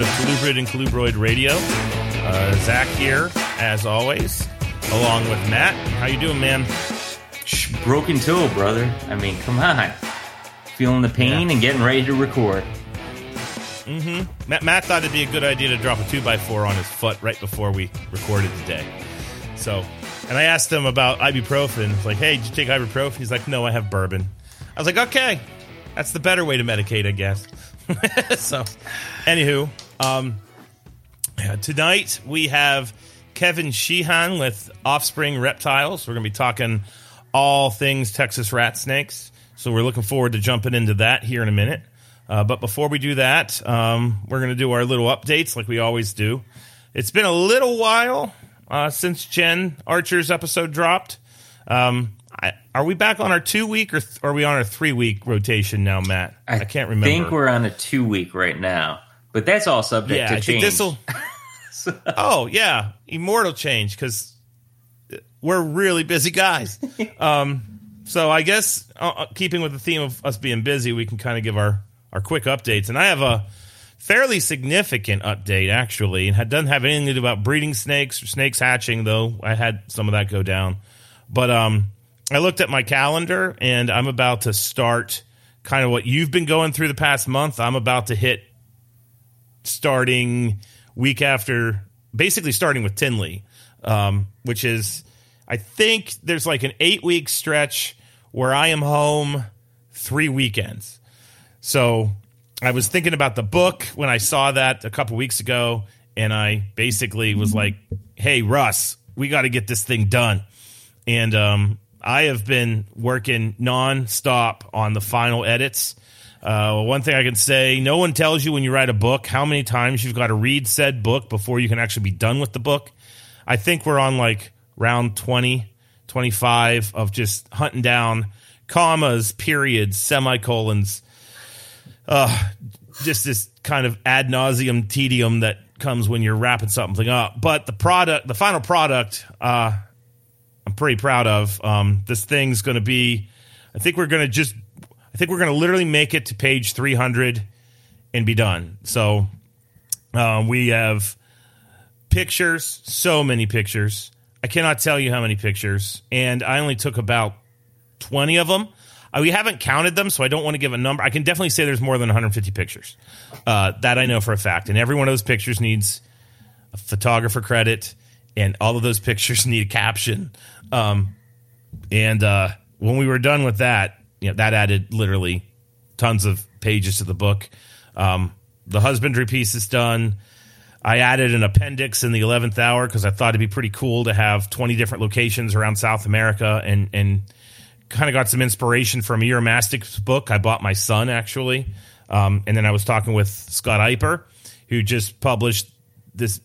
episode of Colubrid and Colubroid Radio. Uh, Zach here, as always, along with Matt. How you doing, man? Broken toe, brother. I mean, come on. Feeling the pain Yeah. and getting ready to record. Mm-hmm. Matt, Matt thought it'd be a good idea to drop a 2x4 on his foot right before we recorded today. So, and I asked him about ibuprofen. It's like, hey, did you take ibuprofen? He's like, no, I have bourbon. I was like, okay, that's the better way to medicate, I guess. so, anywho, um, tonight we have Kevin Sheahan with Offspring Reptiles. We're going to be talking all things Texas rat snakes. So we're looking forward to jumping into that here in a minute. Uh, but before we do that, um, we're going to do our little updates like we always do. It's been a little while uh, since Jen Archer's episode dropped. Um, I, are we back on our two week or th- are we on our three week rotation now, Matt? I, can't remember. I think we're on a two week right now, but that's all subject yeah, to change. this will. oh yeah, immortal change because we're really busy guys. um, so I guess uh, uh, keeping with the theme of us being busy, we can kind of give our our quick updates. And I have a fairly significant update actually, and it doesn't have anything to do about breeding snakes or snakes hatching, though. I had some of that go down, but um, I looked at my calendar and I'm about to start kind of what you've been going through the past month. I'm about to hit starting week after, basically starting with Tinley, um, which is, I think there's like an eight week stretch where I am home three weekends. So I was thinking about the book when I saw that a couple weeks ago, and I basically was like, "Hey, Russ, we got to get this thing done." And um, I have been working nonstop on the final edits. Uh, one thing I can say: no one tells you when you write a book how many times you've got to read said book before you can actually be done with the book. I think we're on like round 20, 25 of just hunting down commas, periods, semicolons, uh, just this kind of ad nauseum tedium that comes when you're wrapping something up. But the product, the final product, uh, I'm pretty proud of. Um, this thing's going to be, I think we're going to just, I think we're going to literally make it to page 300 and be done. So uh, we have pictures, so many pictures. I cannot tell you how many pictures, and I only took about 20 of them. Uh, we haven't counted them, so I don't want to give a number. I can definitely say there's more than 150 pictures. Uh, that I know for a fact. And every one of those pictures needs a photographer credit, and all of those pictures need a caption. Um, and uh, when we were done with that, you know, that added literally tons of pages to the book. Um, the husbandry piece is done. I added an appendix in the 11th hour because I thought it'd be pretty cool to have 20 different locations around South America and, and kind of got some inspiration from Euromastic's book. I bought my son actually. Um, and then I was talking with Scott Eipper, who just published this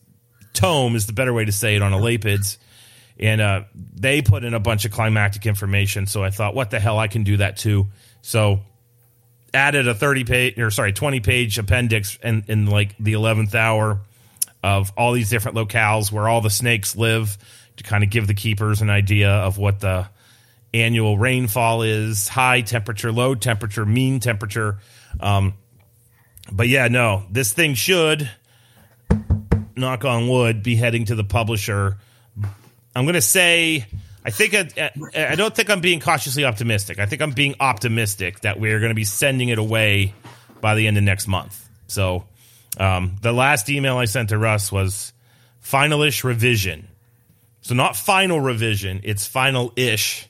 tome, is the better way to say it, on Elapids. And uh, they put in a bunch of climactic information. So I thought, what the hell, I can do that too. So added a 30 page or sorry 20 page appendix in, in like the 11th hour of all these different locales where all the snakes live to kind of give the keepers an idea of what the annual rainfall is high temperature low temperature mean temperature um, but yeah no this thing should knock on wood be heading to the publisher i'm going to say I think I, I don't think I'm being cautiously optimistic. I think I'm being optimistic that we're going to be sending it away by the end of next month. So um, the last email I sent to Russ was finalish revision. So not final revision, it's final ish.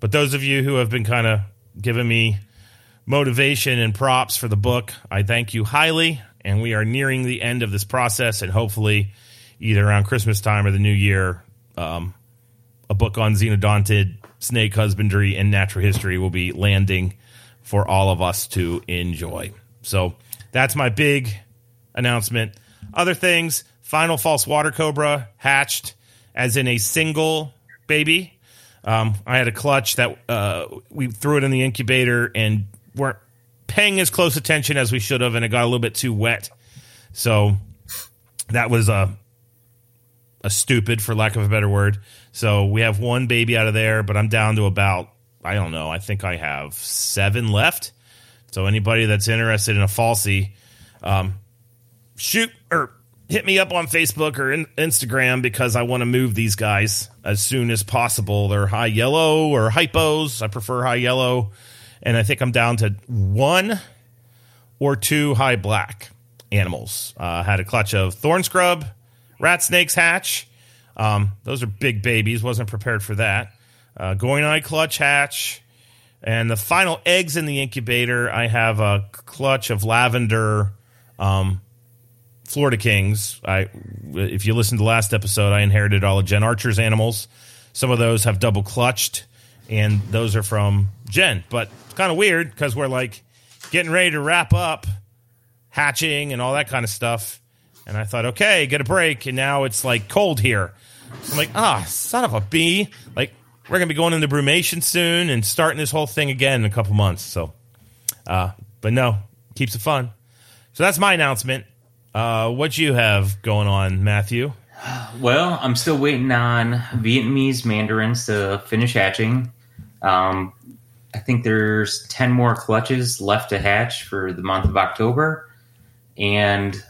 But those of you who have been kind of giving me motivation and props for the book, I thank you highly. And we are nearing the end of this process, and hopefully, either around Christmas time or the new year, um, a book on xenodontid snake husbandry and natural history will be landing for all of us to enjoy. So that's my big announcement. Other things final false water cobra hatched as in a single baby. Um, I had a clutch that uh, we threw it in the incubator and weren't paying as close attention as we should have, and it got a little bit too wet. So that was a a stupid, for lack of a better word. So we have one baby out of there, but I'm down to about I don't know. I think I have seven left So anybody that's interested in a falsie, um, shoot or hit me up on Facebook or in, Instagram because I want to move these guys as soon as possible. They're high yellow or hypos. I prefer high yellow, and I think I'm down to one or two high black animals. Uh, had a clutch of thorn scrub, rat snakes hatch. Um, those are big babies. Wasn't prepared for that. Uh, going eye clutch hatch. And the final eggs in the incubator, I have a clutch of lavender um, Florida Kings. I, if you listen to the last episode, I inherited all of Jen Archer's animals. Some of those have double clutched, and those are from Jen. But it's kind of weird because we're like getting ready to wrap up hatching and all that kind of stuff. And I thought, okay, get a break. And now it's like cold here. I'm like, ah, son of a bee. Like, we're going to be going into brumation soon and starting this whole thing again in a couple months. So, uh, but no, keeps it fun. So that's my announcement. Uh, what you have going on, Matthew? Well, I'm still waiting on Vietnamese mandarins to finish hatching. Um, I think there's 10 more clutches left to hatch for the month of October. And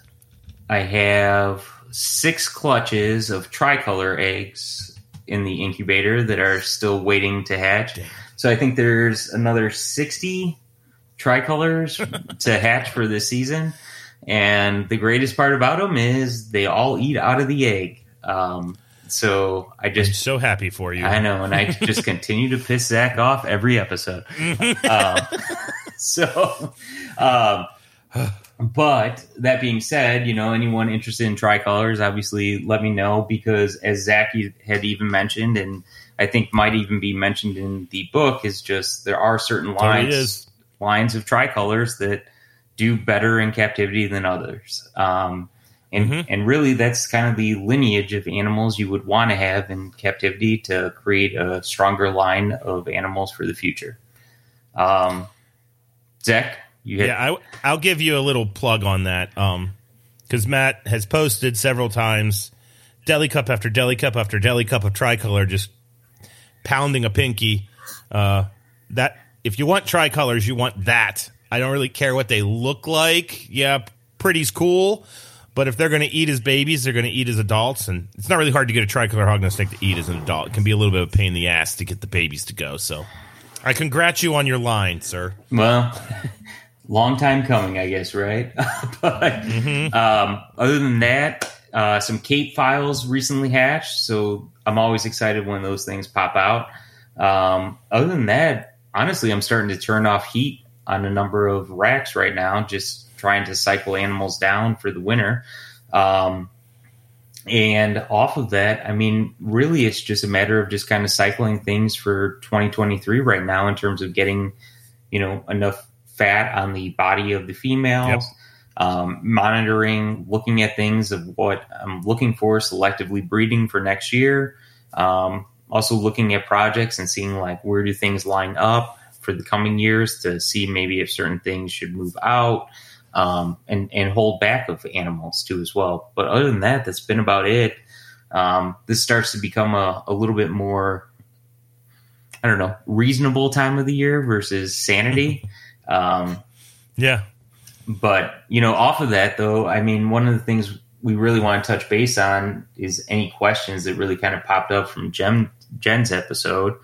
I have six clutches of tricolor eggs in the incubator that are still waiting to hatch. Damn. So I think there's another 60 tricolors to hatch for this season. And the greatest part about them is they all eat out of the egg. Um, so I just I'm so happy for you. I know, and I just continue to piss Zach off every episode. um, so, um, but that being said, you know, anyone interested in tricolors, obviously, let me know because as Zach had even mentioned, and I think might even be mentioned in the book, is just there are certain lines lines of tricolors that do better in captivity than others. Um, and mm-hmm. and really, that's kind of the lineage of animals you would want to have in captivity to create a stronger line of animals for the future. Um, Zach, you had- yeah, I, will give you a little plug on that because um, Matt has posted several times deli cup after deli cup after deli cup of tricolor, just pounding a pinky. Uh, that if you want tricolors, you want that. I don't really care what they look like. Yeah, pretty's cool but if they're going to eat as babies, they're going to eat as adults, and it's not really hard to get a tricolor hognose snake to eat as an adult. It can be a little bit of a pain in the ass to get the babies to go. So, I congratulate you on your line, sir. Well, long time coming, I guess, right? but mm-hmm. um, other than that, uh, some Cape files recently hatched, so I'm always excited when those things pop out. Um, other than that, honestly, I'm starting to turn off heat on a number of racks right now, just trying to cycle animals down for the winter. Um, and off of that, I mean, really, it's just a matter of just kind of cycling things for 2023 right now in terms of getting, you know, enough fat on the body of the females. Yep. Um, monitoring, looking at things of what I'm looking for, selectively breeding for next year. Um, also looking at projects and seeing like where do things line up for the coming years to see maybe if certain things should move out um, and and hold back of animals too as well. But other than that, that's been about it. Um, this starts to become a, a little bit more, I don't know, reasonable time of the year versus sanity. Um, yeah. But you know, off of that though, I mean, one of the things we really want to touch base on is any questions that really kind of popped up from Jen, Jen's episode.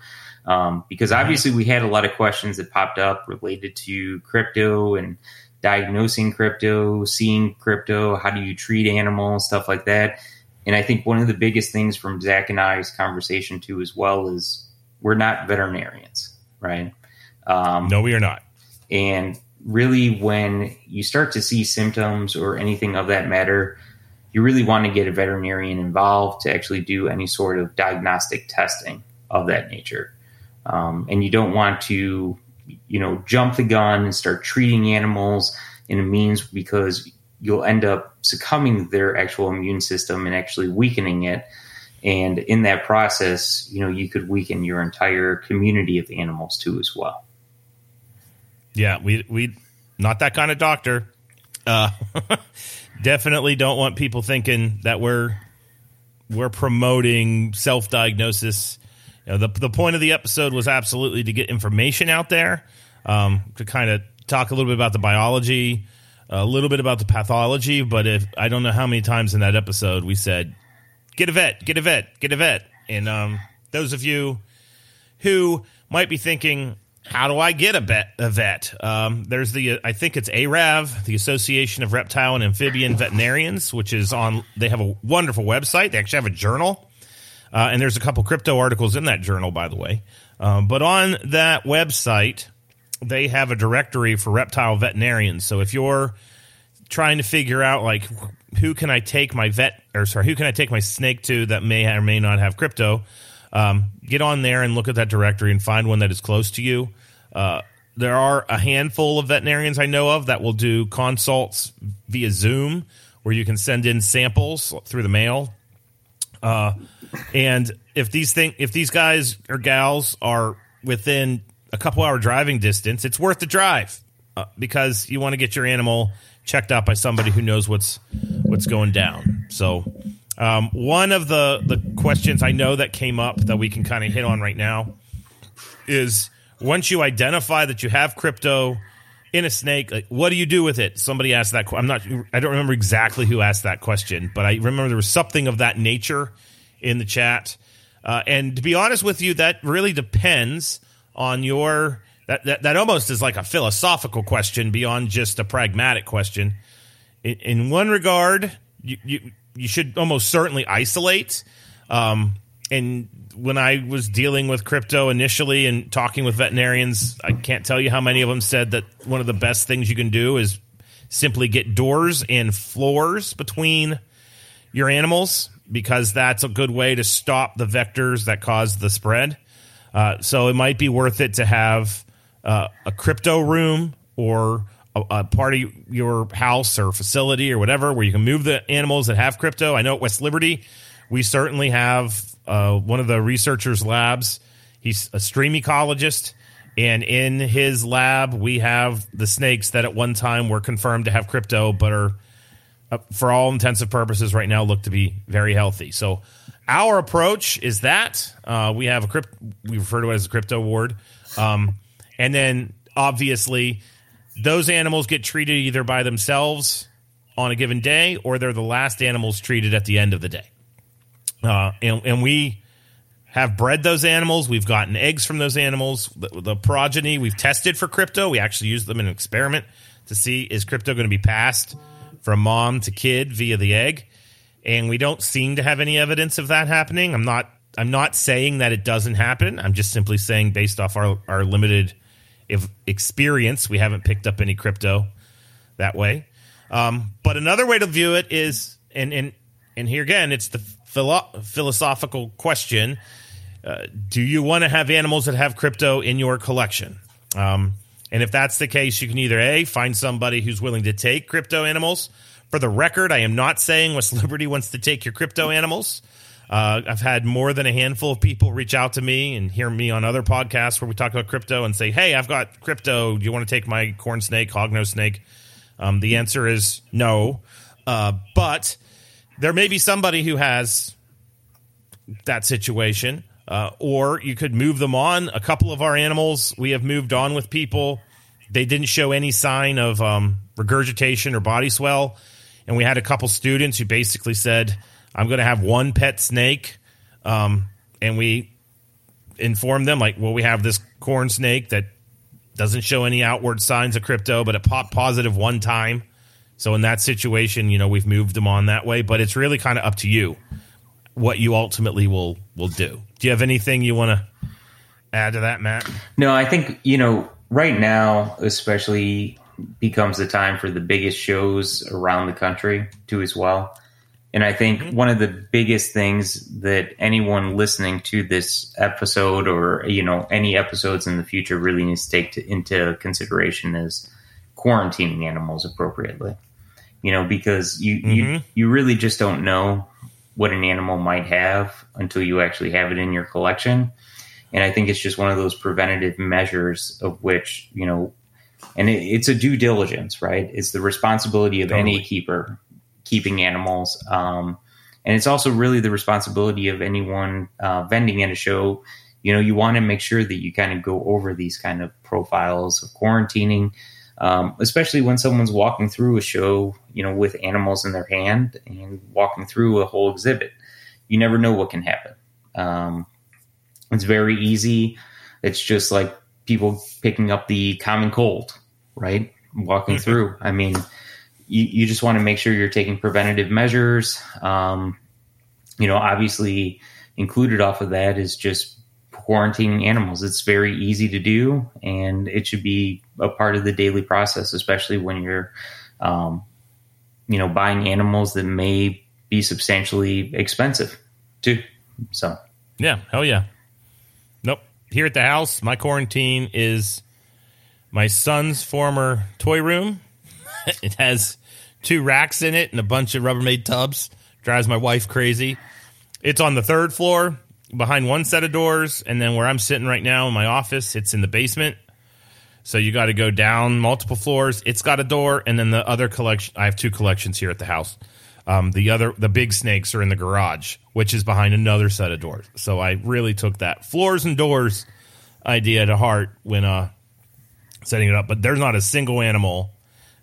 Um, because obviously we had a lot of questions that popped up related to crypto and diagnosing crypto, seeing crypto, how do you treat animals, stuff like that. And I think one of the biggest things from Zach and I's conversation too, as well, is we're not veterinarians, right? Um, no, we are not. And really, when you start to see symptoms or anything of that matter, you really want to get a veterinarian involved to actually do any sort of diagnostic testing of that nature. Um, and you don't want to you know, jump the gun and start treating animals in a means because you'll end up succumbing their actual immune system and actually weakening it. And in that process, you know, you could weaken your entire community of animals too, as well. Yeah, we we not that kind of doctor. Uh, definitely don't want people thinking that we're we're promoting self diagnosis you know, the the point of the episode was absolutely to get information out there, um, to kind of talk a little bit about the biology, a little bit about the pathology. But if I don't know how many times in that episode we said, "Get a vet, get a vet, get a vet," and um, those of you who might be thinking, how do I get a vet? A vet? Um, there's the I think it's ARAV, the Association of Reptile and Amphibian Veterinarians, which is on. They have a wonderful website. They actually have a journal, uh, and there's a couple crypto articles in that journal, by the way. Um, but on that website, they have a directory for reptile veterinarians. So if you're trying to figure out like who can I take my vet or sorry, who can I take my snake to that may or may not have crypto, um, get on there and look at that directory and find one that is close to you. Uh, there are a handful of veterinarians I know of that will do consults via Zoom, where you can send in samples through the mail. Uh, and if these thing, if these guys or gals are within a couple hour driving distance, it's worth the drive uh, because you want to get your animal checked out by somebody who knows what's what's going down. So um, one of the the questions I know that came up that we can kind of hit on right now is once you identify that you have crypto in a snake, like what do you do with it? Somebody asked that. I'm not. I don't remember exactly who asked that question, but I remember there was something of that nature in the chat. Uh, and to be honest with you, that really depends on your. That, that that almost is like a philosophical question beyond just a pragmatic question. In, in one regard, you, you you should almost certainly isolate. Um, and when I was dealing with crypto initially and talking with veterinarians, I can't tell you how many of them said that one of the best things you can do is simply get doors and floors between your animals because that's a good way to stop the vectors that cause the spread. Uh, so it might be worth it to have uh, a crypto room or a, a, part of your house or facility or whatever where you can move the animals that have crypto. I know at West Liberty, we certainly have uh, one of the researchers' labs. He's a stream ecologist, and in his lab, we have the snakes that at one time were confirmed to have crypto, but are, uh, for all intensive purposes, right now look to be very healthy. So, our approach is that uh, we have a crypt. We refer to it as a crypto ward, um, and then obviously those animals get treated either by themselves on a given day, or they're the last animals treated at the end of the day. Uh, and, and we have bred those animals. We've gotten eggs from those animals. The, the, progeny we've tested for crypto. We actually used them in an experiment to see is crypto going to be passed from mom to kid via the egg. And we don't seem to have any evidence of that happening. I'm not. I'm not saying that it doesn't happen. I'm just simply saying based off our, our limited experience, we haven't picked up any crypto that way. Um, but another way to view it is, and and and here again, it's the philo- philosophical question: uh, Do you want to have animals that have crypto in your collection? Um, and if that's the case, you can either a find somebody who's willing to take crypto animals. For the record, I am not saying West Liberty wants to take your crypto animals. Uh, I've had more than a handful of people reach out to me and hear me on other podcasts where we talk about crypto and say, "Hey, I've got crypto. Do you want to take my corn snake, hognose snake?" Um, the answer is no, uh, but there may be somebody who has that situation, uh, or you could move them on. A couple of our animals we have moved on with people. They didn't show any sign of um, regurgitation or body swell, and we had a couple students who basically said, "I'm going to have one pet snake," um, and we inform them like, "Well, we have this corn snake that doesn't show any outward signs of crypto, but it popped positive one time." So in that situation, you know, we've moved them on that way, but it's really kind of up to you what you ultimately will will do. Do you have anything you want to add to that, Matt? No, I think, you know, right now especially becomes the time for the biggest shows around the country too as well. And I think mm-hmm. one of the biggest things that anyone listening to this episode or you know any episodes in the future really needs to take to, into consideration is quarantining animals appropriately you know, because you, mm-hmm. you you really just don't know what an animal might have until you actually have it in your collection. And I think it's just one of those preventative measures of which, you know, and it, it's a due diligence, right? It's the responsibility of totally. any keeper keeping animals. Um, and it's also really the responsibility of anyone uh, vending at a show. You know, you want to make sure that you kind of go over these kind of profiles of quarantining um, especially when someone's walking through a show, you know, with animals in their hand and walking through a whole exhibit. You never know what can happen. Um, it's very easy. It's just like people picking up the common cold, right? Walking through. I mean, you, you just want to make sure you're taking preventative measures. Um, you know, obviously included off of that is just quarantining animals. It's very easy to do, and it should be a part of the daily process, especially when you're, um, you know, buying animals that may be substantially expensive too. So, yeah, hell yeah. Nope. Here at the house, my quarantine is my son's former toy room. it has two racks in it and a bunch of Rubbermaid tubs. Drives my wife crazy. It's on the third floor behind one set of doors, and then where I'm sitting right now in my office, it's in the basement. So you got to go down multiple floors. It's got a door, and then the other collection. I have two collections here at the house. Um, the other, the big snakes are in the garage, which is behind another set of doors. So I really took that floors and doors idea to heart when uh, setting it up. But there's not a single animal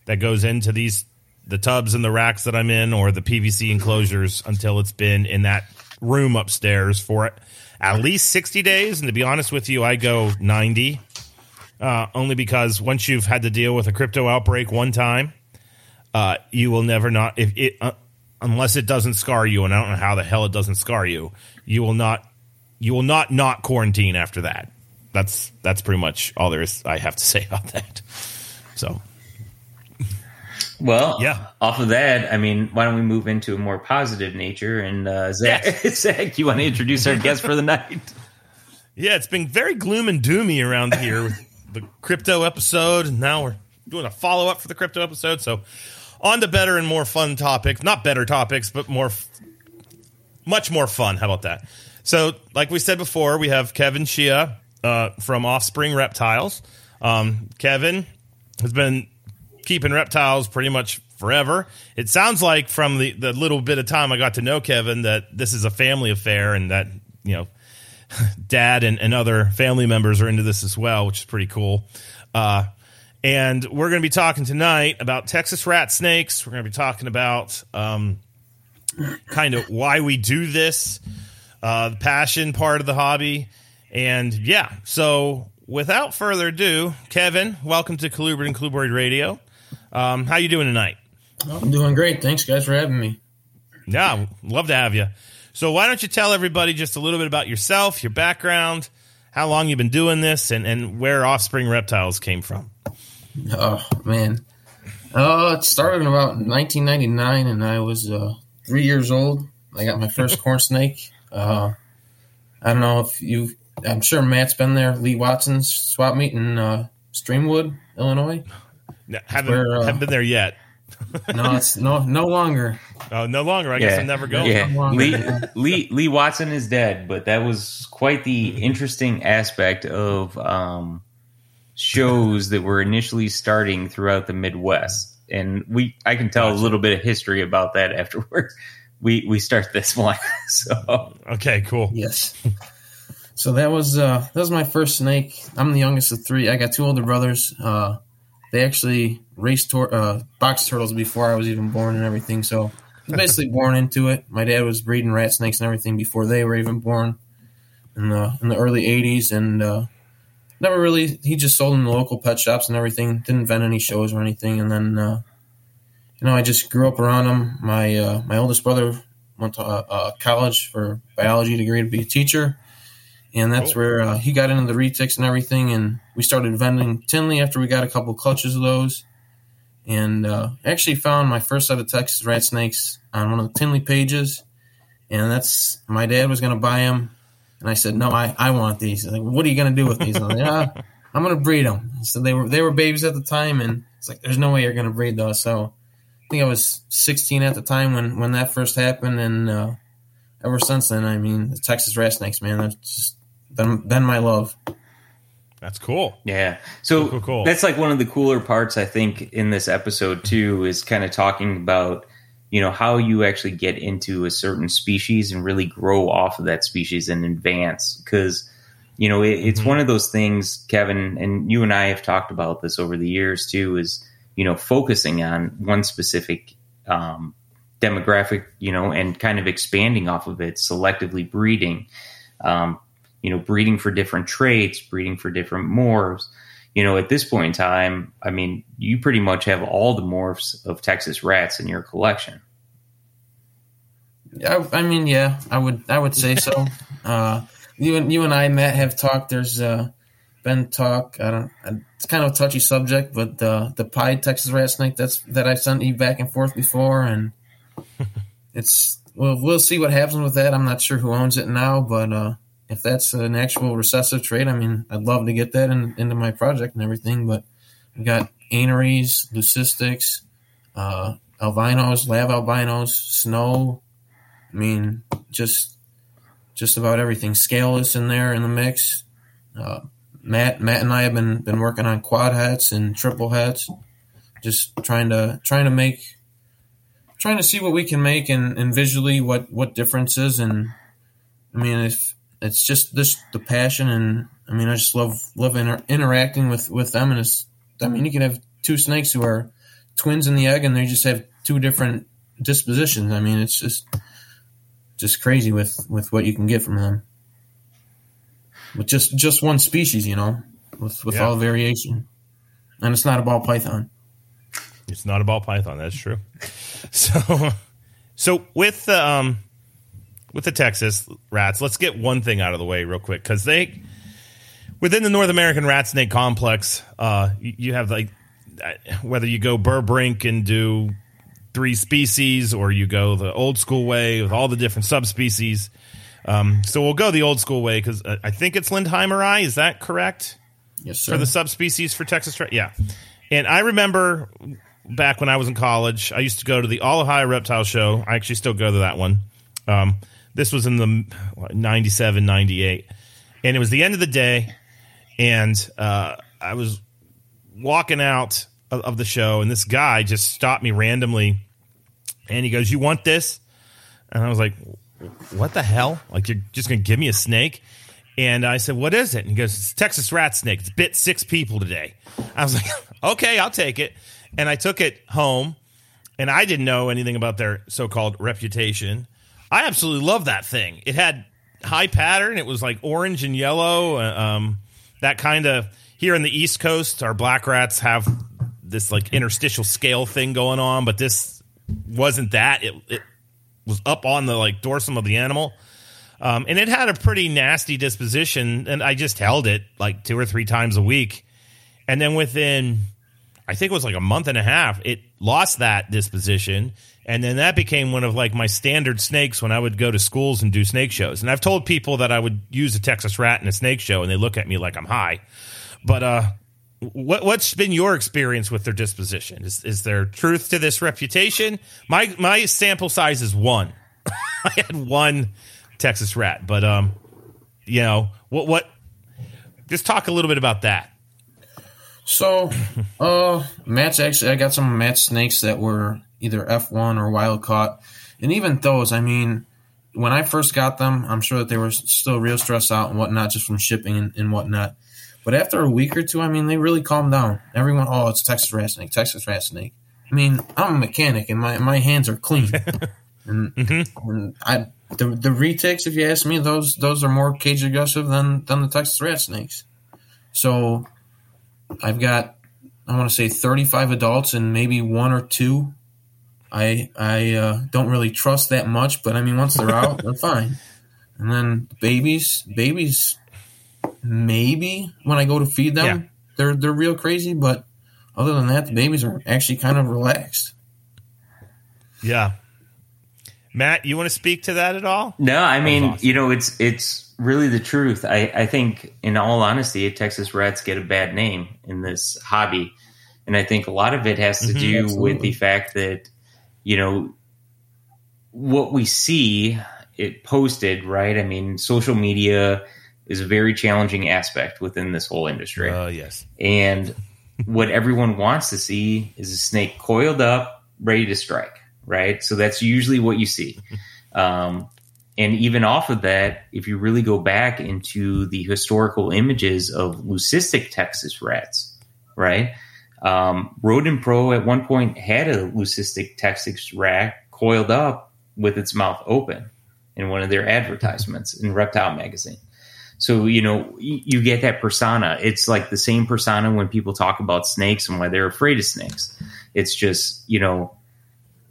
that goes into these the tubs and the racks that I'm in or the PVC enclosures until it's been in that room upstairs for at least 60 days. And to be honest with you, I go 90, uh, only because once you've had to deal with a crypto outbreak one time, uh, you will never not, if it, uh, unless it doesn't scar you, and I don't know how the hell it doesn't scar you, you will not, you will not not quarantine after that. That's that's pretty much all there is I have to say about that. So well, yeah. Off of that, I mean, why don't we move into a more positive nature? And uh, Zach, yes. Zach, you want to introduce our guest for the night? Yeah, it's been very gloom and doomy around here with the crypto episode, and now we're doing a follow up for the crypto episode. So, on to better and more fun topics. Not better topics, but more, much more fun. How about that? So, like we said before, we have Kevin Shea uh, from Offspring Reptiles. Um, Kevin has been keeping reptiles pretty much forever. It sounds like from the, the little bit of time I got to know Kevin that this is a family affair and that, you know, dad and, and other family members are into this as well, which is pretty cool. Uh, and we're going to be talking tonight about Texas rat snakes. We're going to be talking about um, kind of why we do this, uh, the passion part of the hobby. And yeah, so without further ado, Kevin, welcome to Colubrid and Colubrid Radio. Um, how you doing tonight? I'm doing great. Thanks, guys, for having me. Yeah, love to have you. So why don't you tell everybody just a little bit about yourself, your background, how long you've been doing this, and, and where Offspring Reptiles came from? Oh man, uh, it started in about 1999, and I was uh, three years old. I got my first corn snake. Uh, I don't know if you. I'm sure Matt's been there. Lee Watson's swap meet in uh, Streamwood, Illinois. No, haven't Where, uh, haven't been there yet. no, it's no no longer. Oh, no longer. I yeah. guess I'm never going. Yeah, Lee, Lee Lee Watson is dead, but that was quite the interesting aspect of um, shows that were initially starting throughout the Midwest, and we I can tell gotcha. a little bit of history about that afterwards. We we start this one, so okay, cool. Yes. So that was uh, that was my first snake. I'm the youngest of three. I got two older brothers. Uh, they actually raced tor- uh, box turtles before I was even born and everything. So I was basically born into it. My dad was breeding rat snakes and everything before they were even born in the in the early '80s, and uh, never really. He just sold in the local pet shops and everything. Didn't vent any shows or anything. And then, uh, you know, I just grew up around them. My uh, my oldest brother went to uh, college for biology degree to be a teacher and that's where uh, he got into the retics and everything. And we started vending Tinley after we got a couple clutches of those, and uh, actually found my first set of Texas rat snakes on one of the Tinley pages. And that's my dad was going to buy them, and I said, "No, I, I want these." Like, what are you going to do with these? I'm like, ah, I'm going to breed them. So they were they were babies at the time, and it's like, there's no way you're going to breed those. So I think I was 16 at the time when when that first happened, and uh, ever since then, I mean, the Texas rat snakes, man, that's just than than my love. That's cool. Yeah. So cool, cool, cool. that's like one of the cooler parts I think in this episode too is kind of talking about you know how you actually get into a certain species and really grow off of that species and advance because you know, it, it's mm-hmm. one of those things, Kevin, and you and I have talked about this over the years too. Is you know, focusing on one specific um, demographic, you know, and kind of expanding off of it, selectively breeding, um, you know, breeding for different traits, breeding for different morphs. You know, at this point in time, I mean, you pretty much have all the morphs of Texas rats in your collection. I, I mean, yeah, I would, I would say so. uh, you and you and I, Matt, have talked. There's uh, been talk. I don't. It's kind of a touchy subject, but the the pied Texas rat snake that's that I sent you back and forth before, and it's well, we'll see what happens with that. I'm not sure who owns it now, but uh, if that's an actual recessive trait, I mean, I'd love to get that in, into my project and everything. But we got aneries, leucistics, uh, albinos, lab albinos, snow. I mean, just just about everything. Scaleless in there in the mix. Uh, Matt, Matt and I have been been working on quad hats and triple hats, just trying to trying to make trying to see what we can make and, and visually what what differences and I mean if it's just this the passion and I mean I just love love inter- interacting with with them and it's I mean you can have two snakes who are twins in the egg and they just have two different dispositions. I mean it's just just crazy with with what you can get from them with just just one species, you know, with with yeah. all variation, and it's not a ball python. It's not a ball python. That's true. So, so with um, with the Texas rats, let's get one thing out of the way real quick because they within the North American rat snake complex, uh, you, have like uh, whether you go Burbrink and do three species or you go the old school way with all the different subspecies. Um, so we'll go the old school way because uh, I think it's Lindheimeri. Is that correct? Yes, sir. For the subspecies for Texas, yeah. And I remember back when I was in college, I used to go to the All Ohio Reptile Show. I actually still go to that one. Um, this was in the 97, 98. And it was the end of the day. And uh, I was walking out of, of the show, and this guy just stopped me randomly. And he goes, You want this? And I was like, What the hell? Like, you're just going to give me a snake? And I said, What is it? And he goes, It's Texas rat snake. It's bit six people today. I was like, Okay, I'll take it and I took it home, and I didn't know anything about their so-called reputation. I absolutely love that thing. It had high pattern. It was like orange and yellow. Uh, um, that kind of here in the East Coast, our black rats have this like interstitial scale thing going on, but this wasn't that. It, it was up on the like dorsum of the animal. Um, and it had a pretty nasty disposition, and I just held it like two or three times a week. And then within I think it was like a month and a half, it lost that disposition. And then that became one of like my standard snakes when I would go to schools and do snake shows. And I've told people that I would use a Texas rat in a snake show and they look at me like I'm high. But uh what what's been your experience with their disposition? Is is there truth to this reputation? My my sample size is one. I had one Texas rat, but um you know, what what just talk a little bit about that. So, uh, Matt's actually, I got some Matt snakes that were either F1 or wild caught. And even those, I mean, when I first got them, I'm sure that they were still real stressed out and whatnot just from shipping and, and whatnot. But after a week or two, I mean, they really calmed down. Everyone, oh, it's Texas rat snake, Texas rat snake. I mean, I'm a mechanic and my, my hands are clean. and, mm-hmm. and I, the, the retics, if you ask me, those those are more cage aggressive than, than the Texas rat snakes. So I've got I want to say 35 adults and maybe one or two. I I uh, don't really trust that much, but I mean once they're out, they're fine. And then babies, babies, maybe when I go to feed them, yeah. they're they're real crazy. But other than that, the babies are actually kind of relaxed. Yeah, Matt, you want to speak to that at all? No, I mean, awesome. you know, it's it's really the truth. I, I think, in all honesty, Texas Rats get a bad name in this hobby, and I think a lot of it has to mm-hmm, do absolutely. with the fact that you know what we see it posted. Right? I mean, social media is a very challenging aspect within this whole industry. Uh, yes, and what everyone wants to see is a snake coiled up, ready to strike right? So that's usually what you see. Um, and even off of that, if you really go back into the historical images of leucistic Texas rats, right? Um, Rodent Pro at one point had a leucistic Texas rat coiled up with its mouth open in one of their advertisements in Reptile Magazine. So, you know, you get that persona. It's like the same persona when people talk about snakes and why they're afraid of snakes. It's just, you know,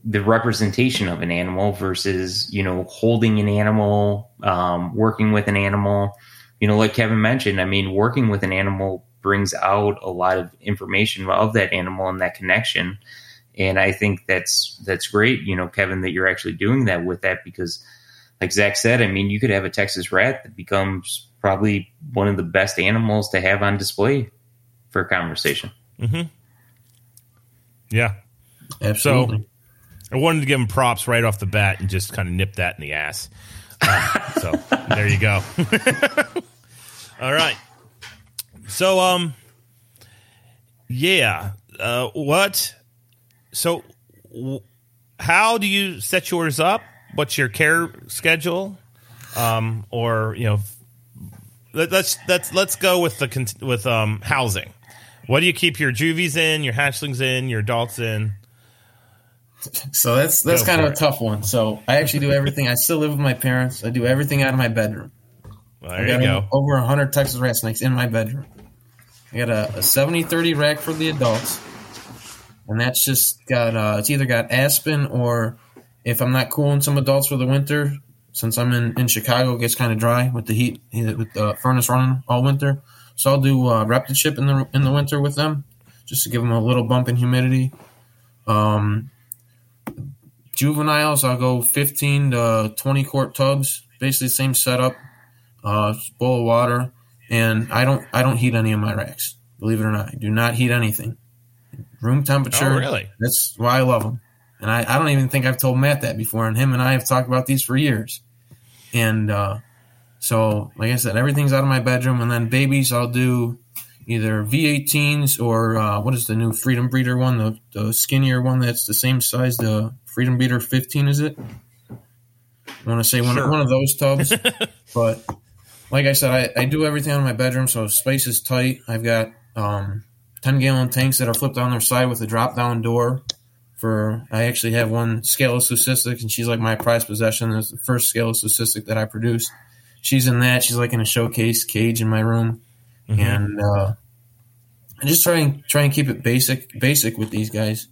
the representation of an animal versus you know holding an animal um, working with an animal. You know like kevin mentioned i mean working with an animal brings out a lot of information of that animal and that connection. And i think that's that's great you know kevin that you're actually doing that with that because like zach said i mean you could have a texas rat that becomes probably one of the best animals to have on display for a conversation. Mm-hmm. yeah. Absolutely. so, I wanted to give him props right off the bat and just kind of nip that in the ass. Uh, so there you go. All right. So um, yeah. Uh, what? So, w- how do you set yours up? What's your care schedule? Um, or you know, let, us let's let's go with the with um housing. What do you keep your juvies in, your hatchlings in, your adults in? So that's that's Go kind of a tough one. So I actually do everything. I still live with my parents. I do everything out of my bedroom. Well, there I got you go. Over 100 Texas rat snakes in my bedroom. I got a, a 70 30 rack for the adults. And that's just got, uh, it's either got aspen or if I'm not cooling some adults for the winter, since I'm in, in Chicago, it gets kind of dry with the heat, with the furnace running all winter. So I'll do uh, ReptiChip in the in the winter with them, just to give them a little bump in humidity. Um, Juveniles, I'll go 15 to 20 quart tubs, basically same setup, uh, bowl of water, and I don't I don't heat any of my racks. Believe it or not, I do not heat anything. Room temperature. Oh, really? That's why I love them. And I, I don't even think I've told Matt that before, and him and I have talked about these for years. And uh, so, like I said, everything's out of my bedroom, and then babies, I'll do either V18s or uh, what is the new Freedom Breeder one, the, the skinnier one that's the same size, the Freedom Breeder 15, is it? I want to say one, sure. one of those tubs. but like I said, I, I do everything in my bedroom, so space is tight. I've got um, 10 gallon tanks that are flipped on their side with a drop down door. For I actually have one scaleless leucistic, and she's like my prized possession. It's the first scaleless leucistic that I produced. She's in that. She's like in a showcase cage in my room, mm-hmm. and uh, I just try and try and keep it basic, basic with these guys.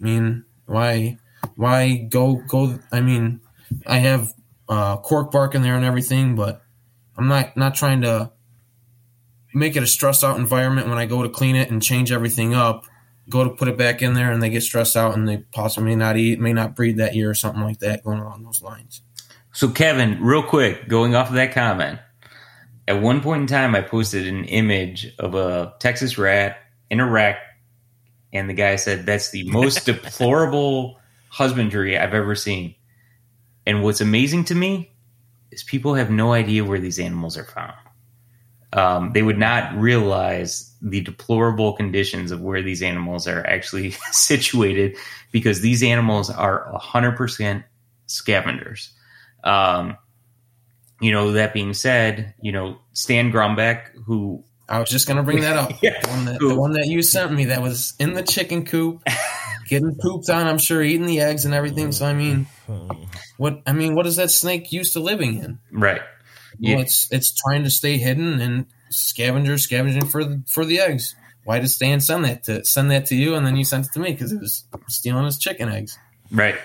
I mean, why why go go? I mean, I have uh, cork bark in there and everything, but I'm not not trying to make it a stressed out environment when I go to clean it and change everything up. Go to put it back in there and they get stressed out and they possibly may not eat, may not breed that year or something like that, going along those lines. So, Kevin, real quick, going off of that comment, at one point in time, I posted an image of a Texas rat in a rack, and the guy said that's the most deplorable husbandry I've ever seen. And what's amazing to me is people have no idea where these animals are found. Um, they would not realize the deplorable conditions of where these animals are actually situated because these animals are 100% scavengers. Um, you know, that being said, you know, Stan Grumbeck, who I was just going to bring that up. yeah, the, one that, the one that you sent me that was in the chicken coop getting pooped on. I'm sure eating the eggs and everything. So I mean, what I mean, what is that snake used to living in? Right. Well, yeah. it's it's trying to stay hidden and scavenger scavenging for the for the eggs. Why did Stan send that to send that to you and then you sent it to me because it was stealing his chicken eggs? Right.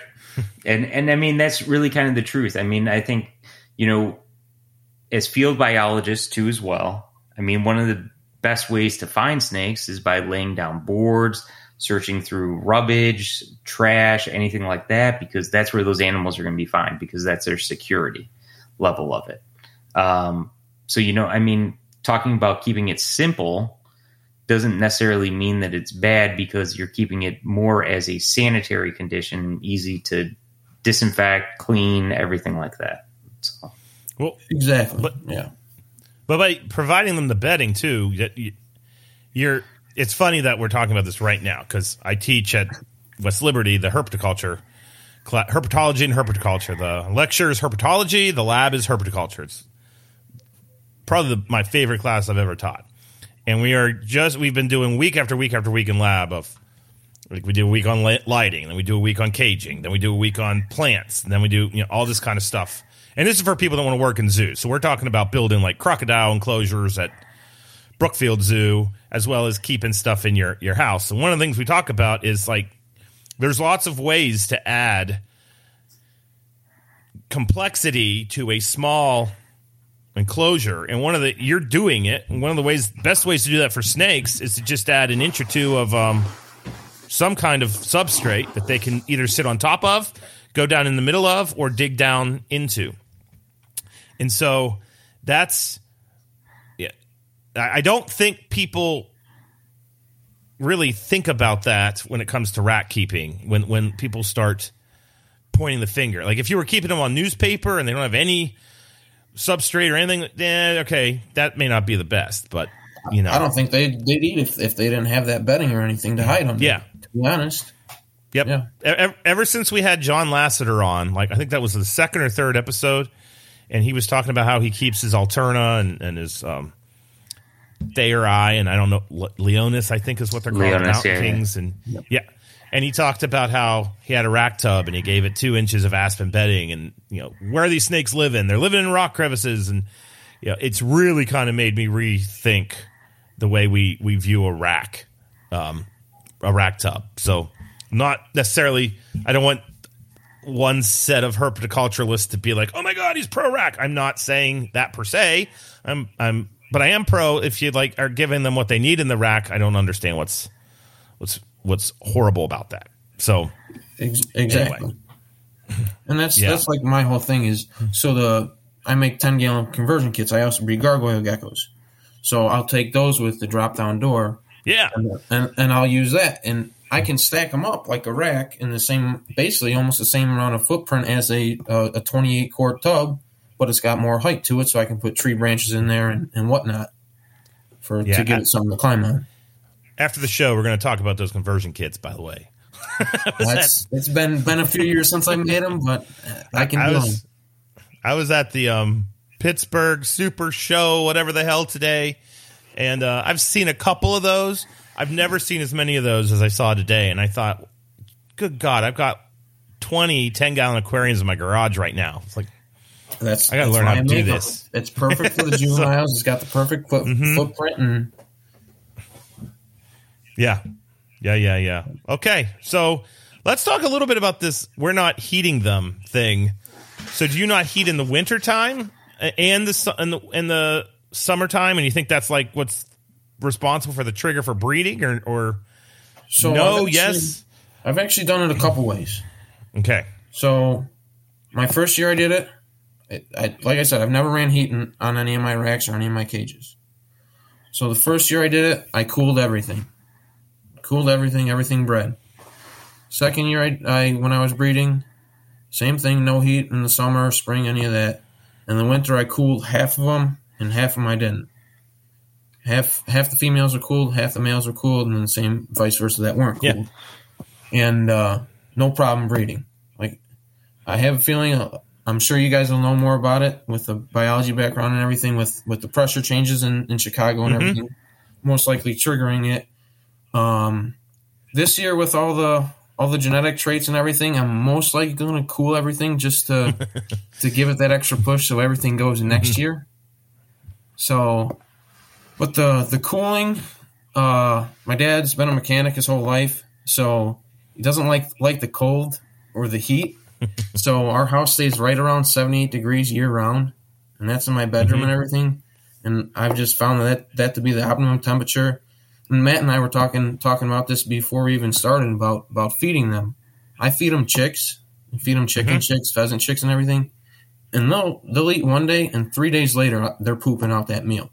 and and I mean that's really kind of the truth. I mean, I think you know, as field biologists too as well. I mean, one of the best ways to find snakes is by laying down boards searching through rubbish, trash, anything like that, because that's where those animals are going to be fine because that's their security level of it. Um, so, you know, I mean, talking about keeping it simple doesn't necessarily mean that it's bad because you're keeping it more as a sanitary condition, easy to disinfect, clean, everything like that. So. Well, exactly. But, yeah. But by providing them the bedding too, you're it's funny that we're talking about this right now because I teach at West Liberty the herpetoculture herpetology and herpetoculture. The lecture is herpetology. The lab is herpetoculture. It's probably the, my favorite class I've ever taught. And we are just we've been doing week after week after week in lab of like we do a week on lighting, then we do a week on caging, then we do a week on plants, then we do you know all this kind of stuff. And this is for people that want to work in zoos. So we're talking about building like crocodile enclosures at Brookfield Zoo, as well as keeping stuff in your your house. And one of the things we talk about is like there's lots of ways to add complexity to a small enclosure and one of the you're doing it and one of the ways best ways to do that for snakes is to just add an inch or two of um, some kind of substrate that they can either sit on top of go down in the middle of or dig down into and so that's yeah i don't think people really think about that when it comes to rat keeping when when people start pointing the finger like if you were keeping them on newspaper and they don't have any substrate or anything, eh, okay, that may not be the best, but you know, I don't think they'd, they'd eat if, if they didn't have that bedding or anything to hide under. Yeah. To be honest. Yep. Yeah. Ever, ever since we had John Lasseter on, like I think that was the second or third episode, and he was talking about how he keeps his Alterna and, and his um, Thayeri, and I don't know Le- Leonis, I think is what they're called, Leonis, Mountain yeah, yeah. Kings, and yeah. And he talked about how he had a rack tub and he gave it two inches of aspen bedding, and you know where are these snakes live in. They're living in rock crevices, and you know it's really kind of made me rethink the way we we view a rack, um, a rack tub. So not necessarily. I don't want one set of herpetoculturalists to be like, "Oh my god, he's pro rack." I'm not saying that per se. I'm I'm but I am pro if you like are giving them what they need in the rack. I don't understand what's what's what's horrible about that. So Ex- exactly. And that's Yeah. that's like my whole thing is so the I make ten gallon conversion kits. I also breed gargoyle geckos, so I'll take those with the drop down door, yeah, and and I'll use that, and I can stack them up like a rack in the same, basically almost the same amount of footprint as a uh, a twenty eight quart tub, but it's got more height to it, so I can put tree branches in there and, and whatnot for Yeah, to give I- it something to climb on. after the show, we're going to talk about those conversion kits. By the way, That's it's been been a few years since I made them, but I can I do them. was I was at the um, Pittsburgh Super Show, whatever the hell today, and uh, I've seen a couple of those. I've never seen as many of those as I saw today, and I thought, good God, I've got 20 10 gallon aquariums in my garage right now. It's like, That's I gotta learn how to do this. It's perfect for the juveniles. It's got the perfect foot, Mm-hmm. footprint, and yeah, yeah, yeah, yeah. Okay, so let's talk a little bit about this. We're not heating them thing. So, do you not heat in the wintertime and the and the in the summertime? And you think that's like what's responsible for the trigger for breeding, or or so I've no? actually- yes. I've actually done it a couple ways. Okay. So my first year I did it, it I, like I said, I've never ran heat in, on any of my racks or any of my cages. So the first year I did it, I cooled everything, cooled everything, everything bred. Second year I, I when I was breeding, same thing, no heat in the summer, spring, any of that. In the winter I cooled half of them, and half of them I didn't. Half half the females are cooled, half the males are cooled, and then the same vice versa that weren't Yeah. cooled. And uh, no problem breeding. Like I have a feeling. uh, I'm sure you guys will know more about it with the biology background and everything, with with the pressure changes in, in Chicago and Mhm. everything, most likely triggering it. Um, this year with all the all the genetic traits and everything, I'm most likely going to cool everything just to to give it that extra push so everything goes next year. So, but the the cooling, uh, my dad's been a mechanic his whole life, so he doesn't like like the cold or the heat. so our house stays right around 78 degrees year round, and that's in my bedroom and everything. And I've just found that that to be the optimum temperature. And Matt and I were talking talking about this before we even started about about feeding them. I feed them chicks, I feed them chicken chicks, pheasant chicks, and everything. And they'll they'll eat one day, and three days later they're pooping out that meal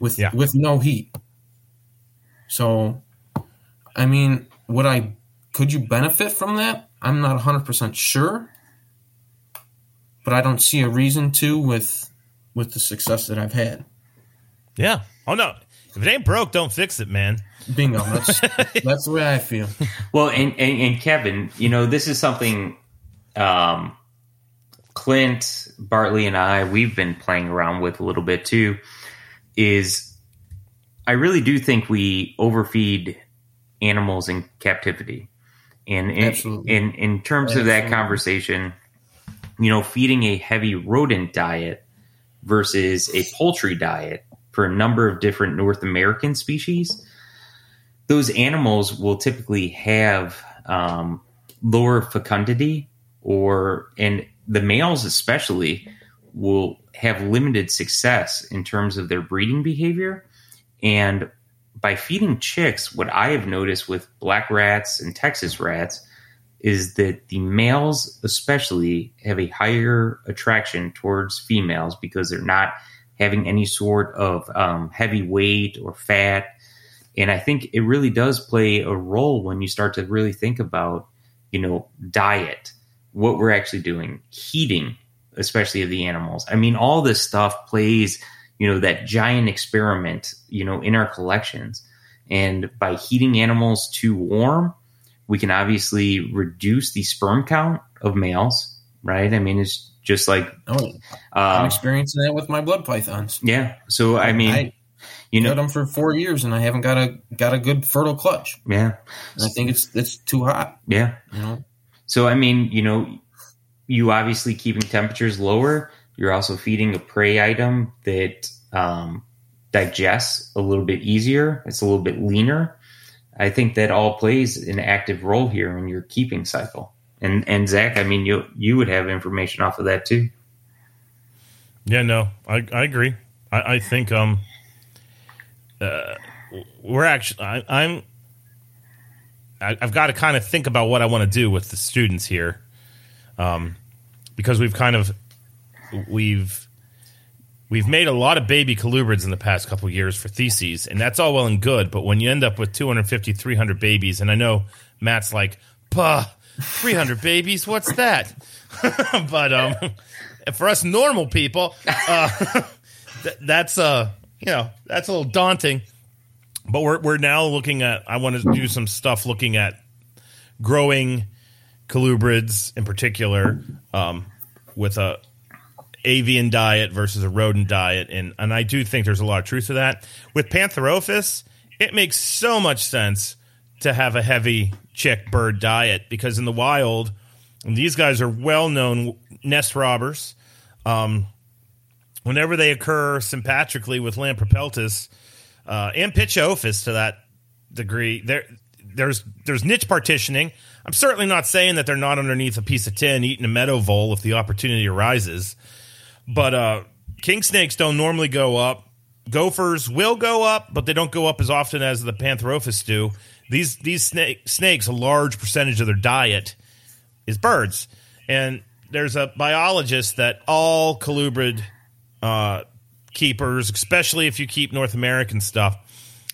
with Yeah. with no heat. So, I mean, would I could you benefit from that? I'm not 100% sure, but I don't see a reason to with with the success that I've had. Yeah. Oh no. If it ain't broke, don't fix it, man. Bingo. That's that's the way I feel. Well, and, and, and Kevin, you know, this is something um, Clint, Bartley, and I, we've been playing around with a little bit too, is I really do think we overfeed animals in captivity. And in, in, in terms of that conversation, you know, feeding a heavy rodent diet versus a poultry diet for a number of different North American species, those animals will typically have um, lower fecundity or and the males especially will have limited success in terms of their breeding behavior. And by feeding chicks what i have noticed with black rats and texas rats is that the males especially have a higher attraction towards females because they're not having any sort of um, heavy weight or fat. And i think it really does play a role when you start to really think about you know diet what we're actually doing heating especially of the animals. I mean all this stuff plays you know that giant experiment you know in our collections. And by heating animals too warm we can obviously reduce the sperm count of males right? I mean it's just like Oh, I'm um, experiencing that with my blood pythons. yeah. So i mean I you know them for four years and I haven't got a got a good fertile clutch. yeah. And I think it's it's too hot. yeah. You know, So I mean, you know, you obviously keeping temperatures lower. You're also feeding a prey item that um, digests a little bit easier. It's a little bit leaner. I think that all plays an active role here in your keeping cycle. And and Zach, I mean, you you would have information off of that too. Yeah, no, I, I agree. I, I think um, uh, we're actually I, I'm I, I've got to kind of think about what I want to do with the students here, um, because we've kind of we've we've made a lot of baby colubrids in the past couple years for theses, and that's all well and good. But when you end up with 250, 300 babies, and I know Matt's like, "Puh, 300 babies, what's that?" but um, for us normal people, uh, th- that's uh, you know, that's a little daunting. But we're we're now looking at. I want to do some stuff looking at growing colubrids in particular um, with a avian diet versus a rodent diet, and and I do think there's a lot of truth to that. With Pantherophis, it makes so much sense to have a heavy chick bird diet because in the wild, these guys are well known nest robbers. Um, whenever they occur sympatrically with Lampropeltis uh, and Pituophis to that degree, there there's there's niche partitioning. I'm certainly not saying that they're not underneath a piece of tin eating a meadow vole if the opportunity arises. But uh, king snakes don't normally go up. Gophers will go up, but they don't go up as often as the Pantherophis do. These these snake, snakes, a large percentage of their diet is birds, and there's a biologist that all colubrid uh, keepers, especially if you keep North American stuff,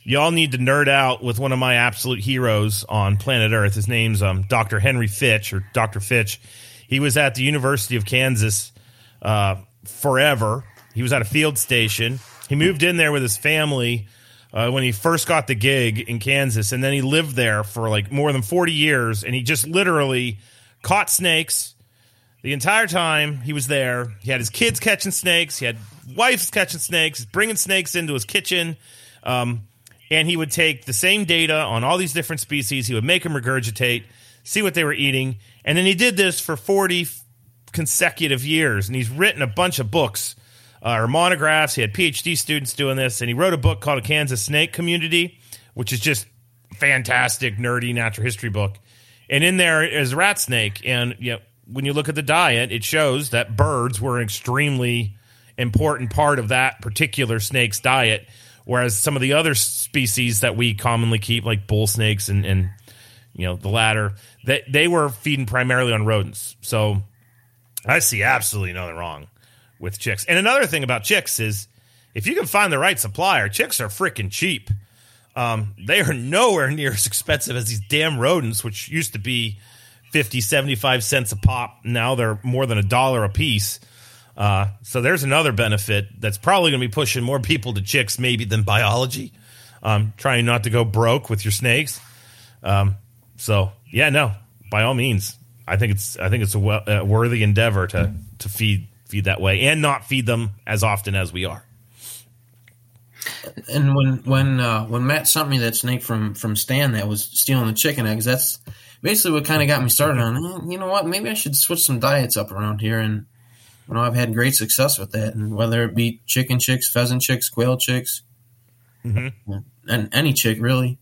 y'all need to nerd out with one of my absolute heroes on planet Earth. His name's um, Dr. Henry Fitch or Dr. Fitch. He was at the University of Kansas uh, forever. He was at a field station. He moved in there with his family uh, when he first got the gig in Kansas, and then he lived there for like more than 40 years. And he just literally caught snakes the entire time he was there. He had his kids catching snakes, he had wives catching snakes, bringing snakes into his kitchen. Um, and he would take the same data on all these different species. He would make them regurgitate, see what they were eating, and then he did this for forty consecutive years. And he's written a bunch of books uh, or monographs. He had PhD students doing this, and he wrote a book called "A Kansas Snake Community," which is just fantastic, nerdy natural history book. And in there is rat snake, and you know, when you look at the diet, it shows that birds were an extremely important part of that particular snake's diet. Whereas some of the other species that we commonly keep, like bull snakes and, and you know the latter, that they were feeding primarily on rodents. So I see absolutely nothing wrong with chicks. And another thing about chicks is if you can find the right supplier, chicks are freaking cheap. Um, they are nowhere near as expensive as these damn rodents, which used to be 50, 75 cents a pop. Now they're more than a dollar a piece. Uh, so there's another benefit that's probably going to be pushing more people to chicks maybe than biology. Um, trying not to go broke with your snakes. Um, so yeah, no, by all means, I think it's I think it's a, well, a worthy endeavor to to feed feed that way and not feed them as often as we are. And when when uh, when Matt sent me that snake from from Stan that was stealing the chicken eggs, that's basically what kind of got me started on. "Eh, You know what? Maybe I should switch some diets up around here, and you know I've had great success with that. And whether it be chicken chicks, pheasant chicks, quail chicks, and any chick really.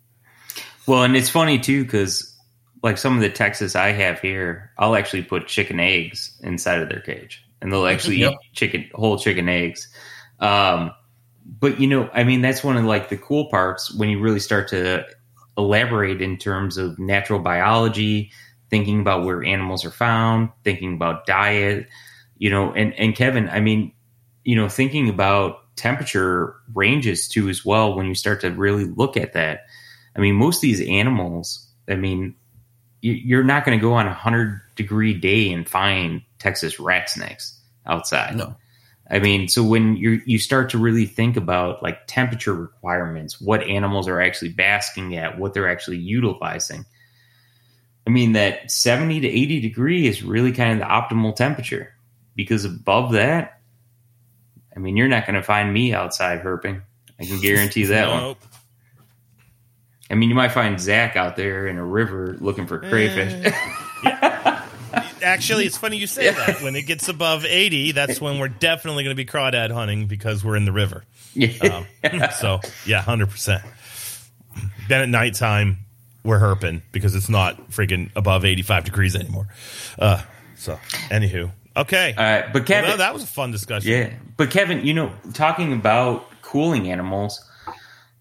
Well, and it's funny too because like some of the Texas I have here, I'll actually put chicken eggs inside of their cage, and they'll actually Yep. eat chicken whole chicken eggs. Um, but you know, I mean, that's one of like the cool parts when you really start to elaborate in terms of natural biology, thinking about where animals are found, thinking about diet, you know, and and Kevin, I mean, you know, thinking about temperature ranges too as well when you start to really look at that. I mean, most of these animals, I mean, you- you're not going to go on a hundred degree day and find Texas rat snakes outside. No. I mean, so when you you start to really think about like temperature requirements, what animals are actually basking at, what they're actually utilizing. I mean, that 70 to 80 degree is really kind of the optimal temperature because above that, I mean, you're not going to find me outside herping. I can guarantee that one. I mean, you might find Zach out there in a river looking for crayfish. Actually, it's funny you say that. When it gets above 80, that's when we're definitely going to be crawdad hunting because we're in the river. yeah. Um, so, yeah, 100%. Then at nighttime, we're herping because it's not freaking above 85 degrees anymore. Uh, so, anywho. Okay. All right, but Kevin, Well, that was a fun discussion. Yeah, but Kevin, you know, talking about cooling animals,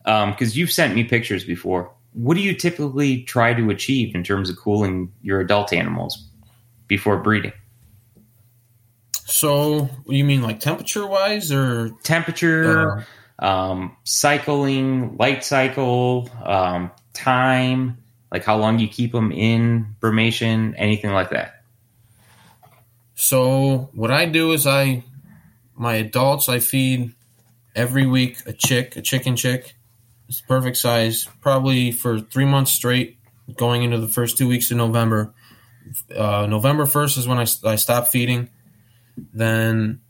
because you've sent me pictures before. What do you typically try to achieve in terms of cooling your adult animals before breeding? So you mean like temperature wise, or Temperature, um, cycling, light cycle, um, time, like how long you keep them in brumation, anything like that. So what I do is I my adults I feed every week a chick, a chicken chick. It's perfect size, probably for three months straight, going into the first two weeks of November. Uh, November first is when I, I stop feeding. Then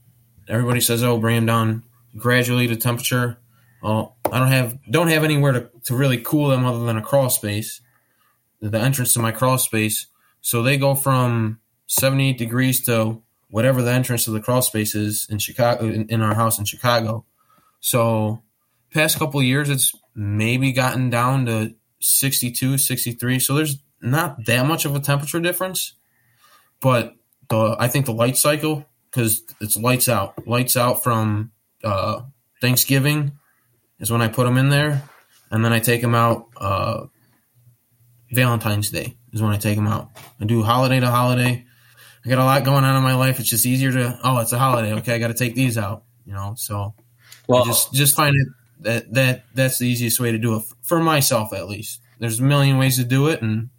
everybody says, "Oh, bring them down gradually to temperature." Well, I don't have don't have anywhere to, to really cool them other than a crawl space, the entrance to my crawl space. So they go from 78 degrees to whatever the entrance to the crawl space is in Chicago in, in our house in Chicago. So past couple years it's maybe gotten down to 62, 63. So there's not that much of a temperature difference. But the I think the light cycle cuz it's lights out. Lights out from uh, Thanksgiving is when I put them in there and then I take them out uh, Valentine's Day is when I take them out. I do holiday to holiday. I got a lot going on in my life. It's just easier to oh, it's a holiday. Okay, I got to take these out. You know, so Well, I just just find it that that that's the easiest way to do it for myself at least. There's a million ways to do it, and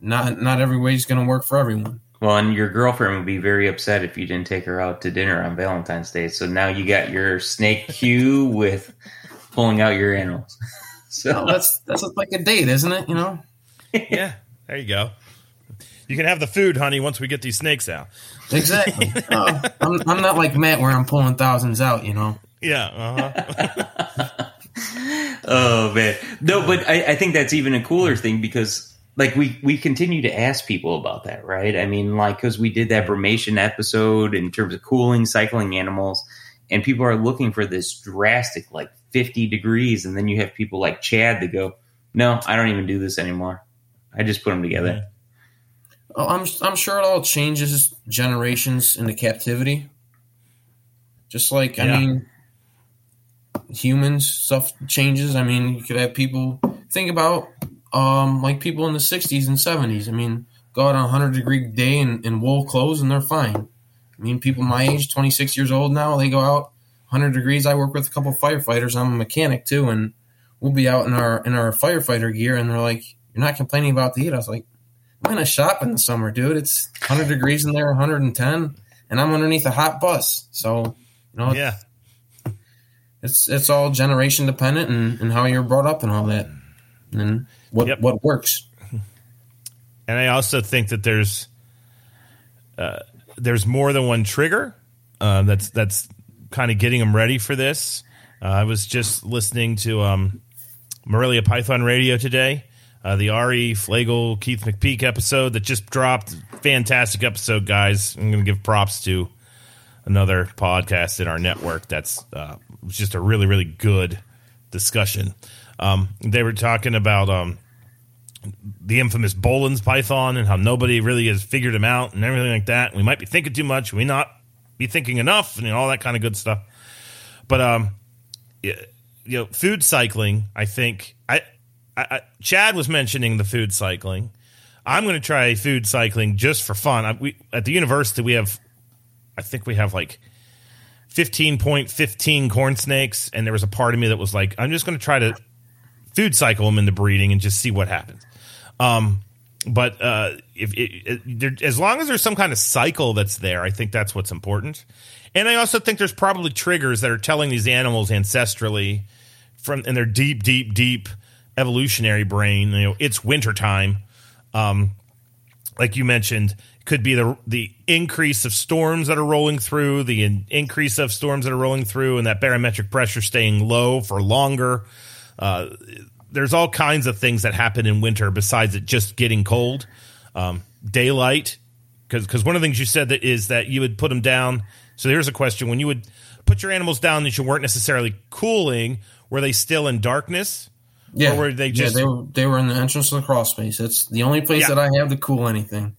not not every way is going to work for everyone. Well, and your girlfriend would be very upset if you didn't take her out to dinner on Valentine's Day. So now you got your snake cue with pulling out your animals. So that's that's like a date, isn't it? You know. Yeah. There you go. You can have the food, honey, once we get these snakes out. Exactly. Oh, I'm, I'm not like Matt where I'm pulling thousands out, you know. Yeah. Uh-huh. oh man, no, but I, I think that's even a cooler thing because like we we continue to ask people about that, right? I mean, like because we did that brumation episode in terms of cooling, cycling animals, and people are looking for this drastic like 50 degrees, and then you have people like Chad that go, "No, I don't even do this anymore. I just put them together." Oh, I'm I'm sure it all changes generations into captivity. Just like I mean, humans stuff changes. I mean, you could have people think about um like people in the '60s and '70s. I mean, go out on a hundred degree day in, in wool clothes and they're fine. I mean, people my age, 26 years old now, they go out 100 degrees. I work with a couple firefighters. I'm a mechanic too, and we'll be out in our in our firefighter gear, and they're like, "You're not complaining about the heat." I was like. I'm in a shop in the summer, dude. It's 100 degrees in there, 110, and I'm underneath a hot bus. So, you know, yeah. it's it's all generation dependent and, and how you're brought up and all that, and what Yep. what works. And I also think that there's uh, there's more than one trigger. Uh, that's that's kind of getting them ready for this. Uh, I was just listening to um, Morelia Python Radio today, uh, the Ari Flagel Keith McPeak episode that just dropped. Fantastic episode, guys. I'm going to give props to another podcast in our network that's uh, just a really really good discussion. Um, they were talking about um, the infamous Boelen's Python and how nobody really has figured him out and everything like that. We might be thinking too much. We not be thinking enough and all that kind of good stuff. But um, you know, food cycling. I think I, I, I Chad was mentioning the food cycling. I'm going to try food cycling just for fun. I, we at the university we have, I think we have like 15.15 corn snakes, and there was a part of me that was like, I'm just going to try to food cycle them into breeding and just see what happens. Um, but uh, if it, it, as long as there's some kind of cycle that's there, I think that's what's important. And I also think there's probably triggers that are telling these animals ancestrally from in their deep, deep, deep evolutionary brain. You know, it's wintertime. Um, like you mentioned, could be the the increase of storms that are rolling through, the in, increase of storms that are rolling through, and that barometric pressure staying low for longer. Uh, there's all kinds of things that happen in winter besides it just getting cold. Um, daylight, because one of the things you said that is that you would put them down. So here's a question: When you would put your animals down that you weren't necessarily cooling, were they still in darkness? Yeah, or were they just yeah, they were they were in the entrance of the crawl space. That's the only place Yeah. that I have to cool anything.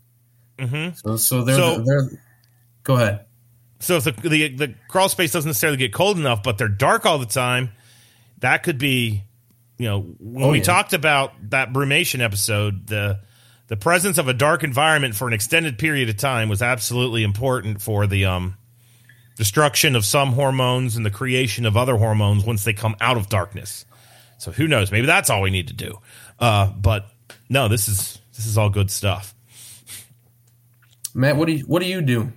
Mhm. So so they're So- they're go ahead. So if the, the the crawl space doesn't necessarily get cold enough, but they're dark all the time, that could be, you know, when Oh, we yeah. talked about that brumation episode, the the presence of a dark environment for an extended period of time was absolutely important for the um destruction of some hormones and the creation of other hormones once they come out of darkness. So who knows? Maybe that's all we need to do. Uh, but no, this is this is all good stuff. Matt, what do you what do you do?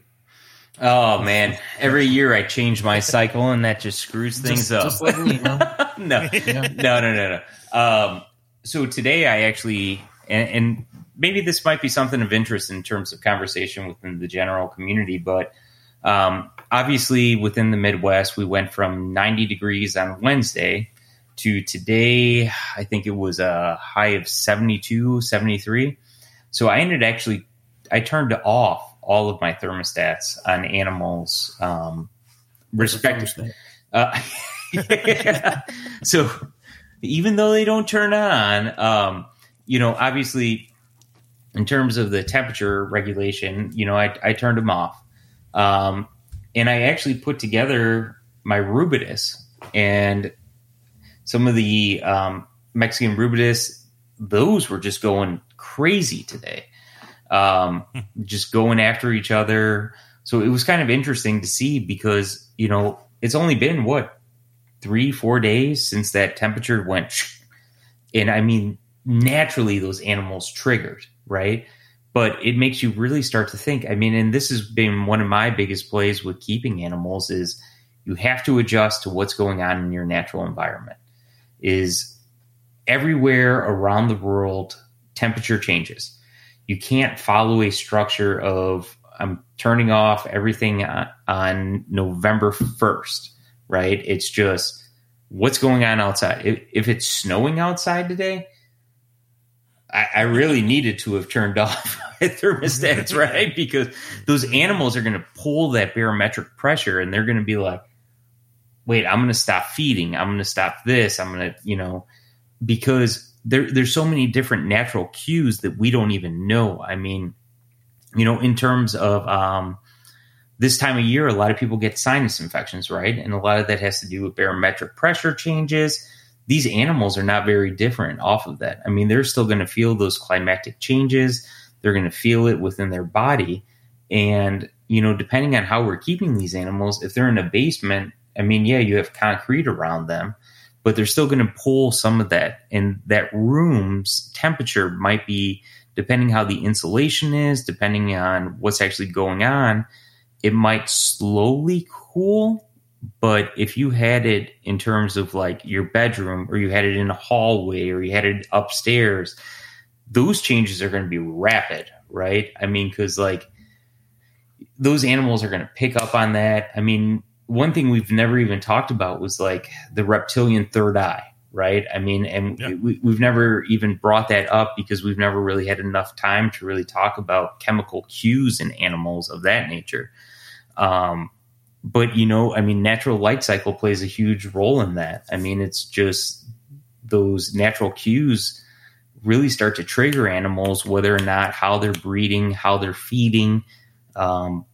Oh man, every year I change my cycle, and that just screws things just, up. just like me, huh? no, no, no, no, no. Um, so today I actually, and, and maybe this might be something of interest in terms of conversation within the general community, but um, obviously within the Midwest, we went from 90 degrees on Wednesday to today, I think it was a high of 72, 73. So I ended actually, I turned off all of my thermostats on animals, um, respectively. Uh, yeah. So even though they don't turn on, um, you know, obviously, in terms of the temperature regulation, you know, I, I turned them off. Um, and I actually put together my Rubidus and some of the um, Mexican Rubidus, those were just going crazy today. Um, just going after each other. So it was kind of interesting to see because, you know, it's only been what three, four days since that temperature went. And I mean, naturally, those animals triggered, right? But it makes you really start to think. I mean, and this has been one of my biggest plays with keeping animals is you have to adjust to what's going on in your natural environment. Is everywhere around the world, temperature changes. You can't follow a structure of I'm turning off everything on, November 1st, right? It's just what's going on outside. If, if it's snowing outside today, I, I really needed to have turned off my thermostats, right? Because those animals are going to pull that barometric pressure and they're going to be like, wait, I'm going to stop feeding. I'm going to stop this. I'm going to, you know, because there, there's so many different natural cues that we don't even know. I mean, you know, in terms of um, this time of year, a lot of people get sinus infections, right? And a lot of that has to do with barometric pressure changes. These animals are not very different off of that. I mean, they're still going to feel those climatic changes. They're going to feel it within their body. And, you know, depending on how we're keeping these animals, if they're in a basement, I mean, yeah, you have concrete around them, but they're still going to pull some of that. And that room's temperature might be, depending how the insulation is, depending on what's actually going on, it might slowly cool. But if you had it in terms of like your bedroom, or you had it in a hallway, or you had it upstairs, those changes are going to be rapid, right? I mean, because like those animals are going to pick up on that. I mean, one thing we've never even talked about was like the reptilian third eye, right? I mean, and Yeah. we, we've never even brought that up because we've never really had enough time to really talk about chemical cues in animals of that nature. Um, but you know, I mean, natural light cycle plays a huge role in that. I mean, it's just those natural cues really start to trigger animals, whether or not how they're breeding, how they're feeding, um,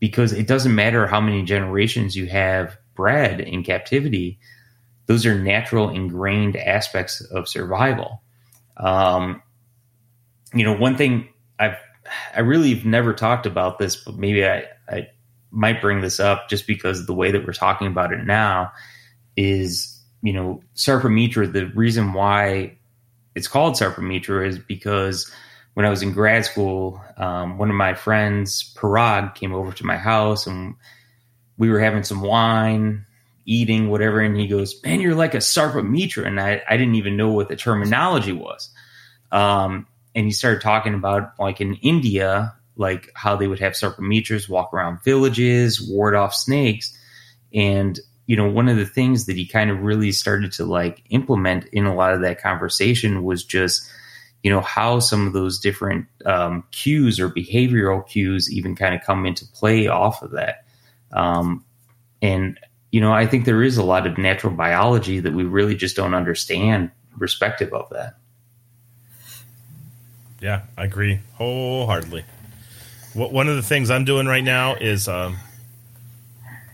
because it doesn't matter how many generations you have bred in captivity; those are natural, ingrained aspects of survival. Um, you know, one thing I've I really have never talked about this, but maybe I, I might bring this up just because the way that we're talking about it now is, you know, Sarpamitra, the reason why it's called Sarpamitra is because when I was in grad school, um, one of my friends, Parag, came over to my house and we were having some wine, eating, whatever. And he goes, Man, you're like a Sarpamitra. And I, I didn't even know what the terminology was. Um, and he started talking about, like in India, like how they would have Sarpamitras walk around villages, ward off snakes. And, you know, one of the things that he kind of really started to like implement in a lot of that conversation was just, you know, how some of those different um, cues or behavioral cues even kind of come into play off of that. Um, and, you know, I think there is a lot of natural biology that we really just don't understand, respective of that. Yeah, I agree wholeheartedly. One of the things I'm doing right now is, um,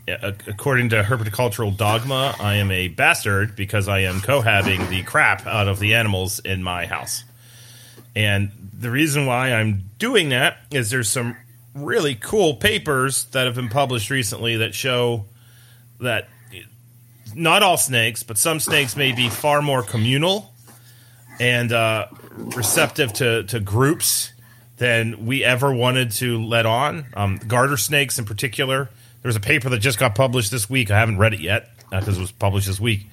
according to herpetocultural dogma, I am a bastard because I am cohabbing the crap out of the animals in my house. And the reason why I'm doing that is there's some really cool papers that have been published recently that show that not all snakes, but some snakes may be far more communal and uh, receptive to, to groups than we ever wanted to let on. Um, garter snakes, in particular, there was a paper that just got published this week. I haven't read it yet because it was published this week,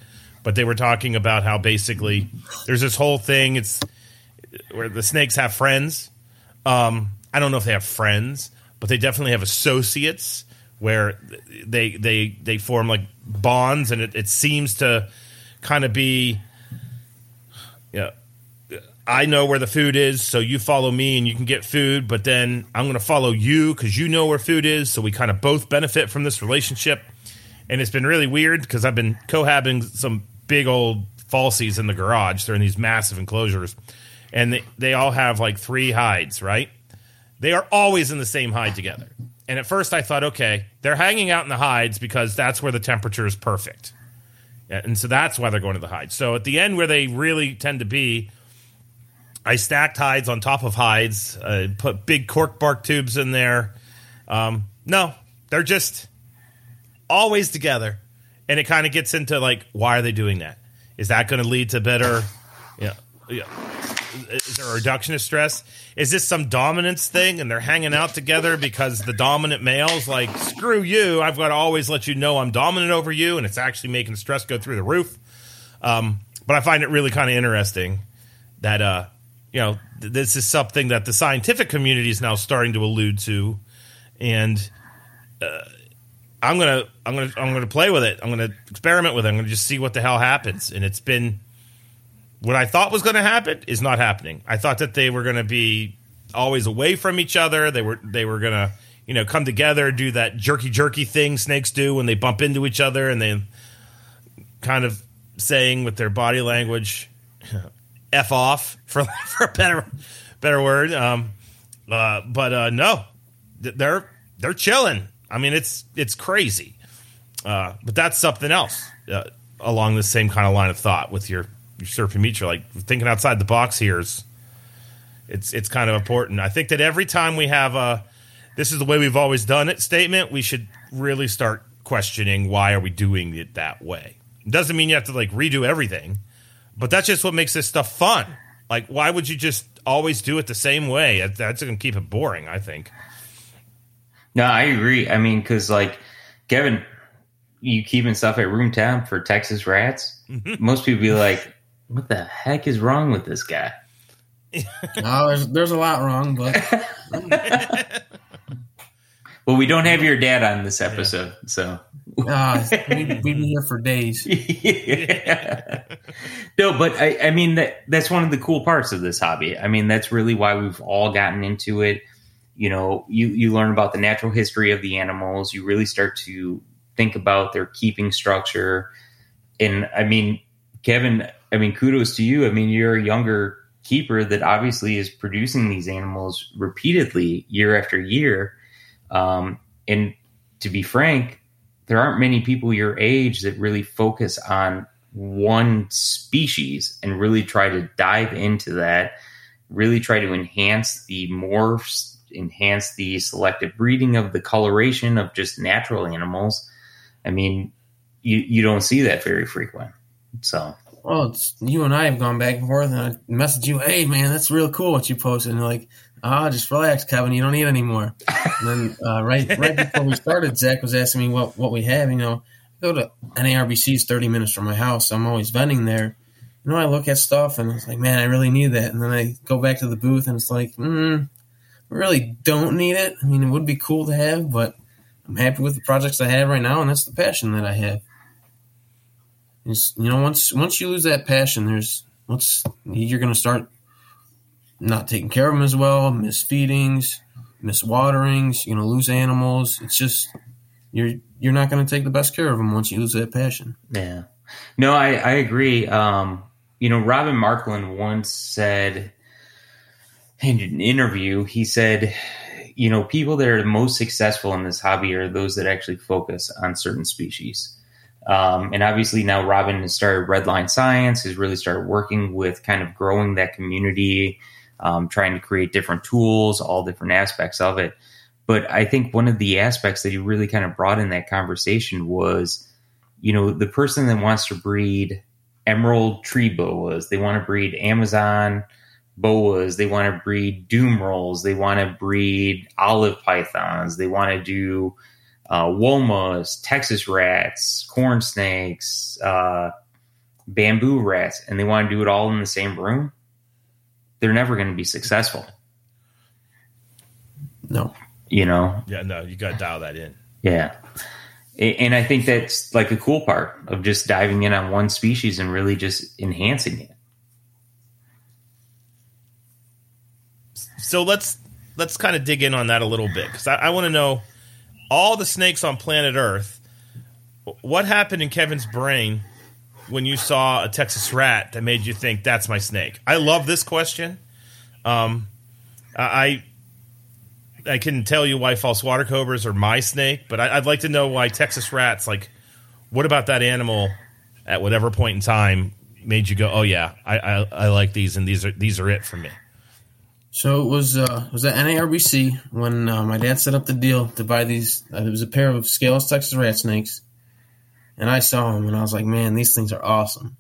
but they were talking about how basically there's this whole thing. It's where the snakes have friends. Um, I don't know if they have friends, but they definitely have associates where they they they form like bonds, and it, it seems to kind of be yeah. I know where the food is, so you follow me and you can get food, but then I'm going to follow you because you know where food is, so we kind of both benefit from this relationship. And it's been really weird because I've been cohabbing some big old falsies in the garage. They're in these massive enclosures, and they, they all have like three hides, right? They are always in the same hide together. And at first I thought, okay, they're hanging out in the hides because that's where the temperature is perfect. And so that's why they're going to the hides. So at the end, where they really tend to be, I stacked hides on top of hides, uh, put big cork bark tubes in there. Um, no, they're just always together, and it kind of gets into like, why are they doing that? Is that going to lead to better? Yeah, yeah. Is there a reduction of stress? Is this some dominance thing, and they're hanging out together because the dominant male's like, screw you, I've got to always let you know I'm dominant over you, and it's actually making stress go through the roof. Um, but I find it really kind of interesting that uh, you know th- this is something that the scientific community is now starting to allude to, and uh, I'm gonna I'm gonna I'm gonna play with it. I'm gonna experiment with it. I'm gonna just see what the hell happens. And it's been what I thought was going to happen is not happening. I thought that they were going to be always away from each other. They were they were going to you know come together, do that jerky jerky thing snakes do when they bump into each other, and they kind of saying with their body language, "f off" for for a better better word. Um, uh, but uh, no, they're they're chilling. I mean, it's it's crazy. Uh, but that's something else uh, along the same kind of line of thought with your your Sarpamitra. Like thinking outside the box here is it's it's kind of important. I think that every time we have a this is the way we've always done it statement, we should really start questioning why are we doing it that way. It doesn't mean you have to like redo everything, but that's just what makes this stuff fun. Like, why would you just always do it the same way? That's going to keep it boring, I think. No, I agree. I mean, because like Kevin, you keeping stuff at room temp for Texas rats. Most people be like, "What the heck is wrong with this guy?" No, there's there's a lot wrong, but Well, we don't have your dad on this episode, so Uh, we'd, we'd be here for days. yeah. No, but I, I mean that that's one of the cool parts of this hobby. I mean, that's really why we've all gotten into it. You know, you you learn about the natural history of the animals. You really start to think about their keeping structure. And I mean, Kevin, I mean, kudos to you. I mean, you're a younger keeper that obviously is producing these animals repeatedly year after year. Um, and to be frank, there aren't many people your age that really focus on one species and really try to dive into that, really try to enhance the morphs, enhance the selective breeding of the coloration of just natural animals. I mean, you, you don't see that very frequent. So, Well, it's, you and I have gone back and forth, and I message you, "Hey, man, that's real cool what you posted." And you're like, "Ah, just relax, Kevin. You don't need any more." and then uh, right right before we started, Zach was asking me what what we have. You know, I go to NARBC is 30 minutes from my house. I'm always vending there. You know, I look at stuff and it's like, man, I really need that. And then I go back to the booth and it's like, mm, really don't need it. I mean, it would be cool to have, but I'm happy with the projects I have right now, and that's the passion that I have. You know, once once you lose that passion, there's once you're going to start not taking care of them as well, miss feedings, miss waterings. You're going to lose animals. It's just you're you're not going to take the best care of them once you lose that passion. Yeah. No, I, I agree. Um, you know, Robin Markland once said in an interview, he said, you know, people that are the most successful in this hobby are those that actually focus on certain species. Um, and obviously now Robin has started Redline Science, has really started working with kind of growing that community, um, trying to create different tools, all different aspects of it. But I think one of the aspects that he really kind of brought in that conversation was, you know, the person that wants to breed emerald tree boas, they want to breed Amazon boas, they want to breed Dumerils, they want to breed olive pythons, they want to do uh, womas, Texas rats, corn snakes, uh, bamboo rats, and they want to do it all in the same room. They're never going to be successful. No, You know, Yeah, no, you got to dial that in. Yeah. And I think that's like a cool part of just diving in on one species and really just enhancing it. So let's let's kind of dig in on that a little bit because I, I want to know all the snakes on planet Earth. What happened in Kevin's brain when you saw a Texas rat that made you think that's my snake? I love this question. Um, I I can tell you why false water cobras are my snake, but I, I'd like to know why Texas rats. Like, what about that animal at whatever point in time made you go, "Oh yeah, I I, I like these, and these are these are it for me." So it was uh, it was at NARBC when uh, my dad set up the deal to buy these. Uh, it was a pair of scaleless Texas rat snakes, and I saw them and I was like, man, these things are awesome.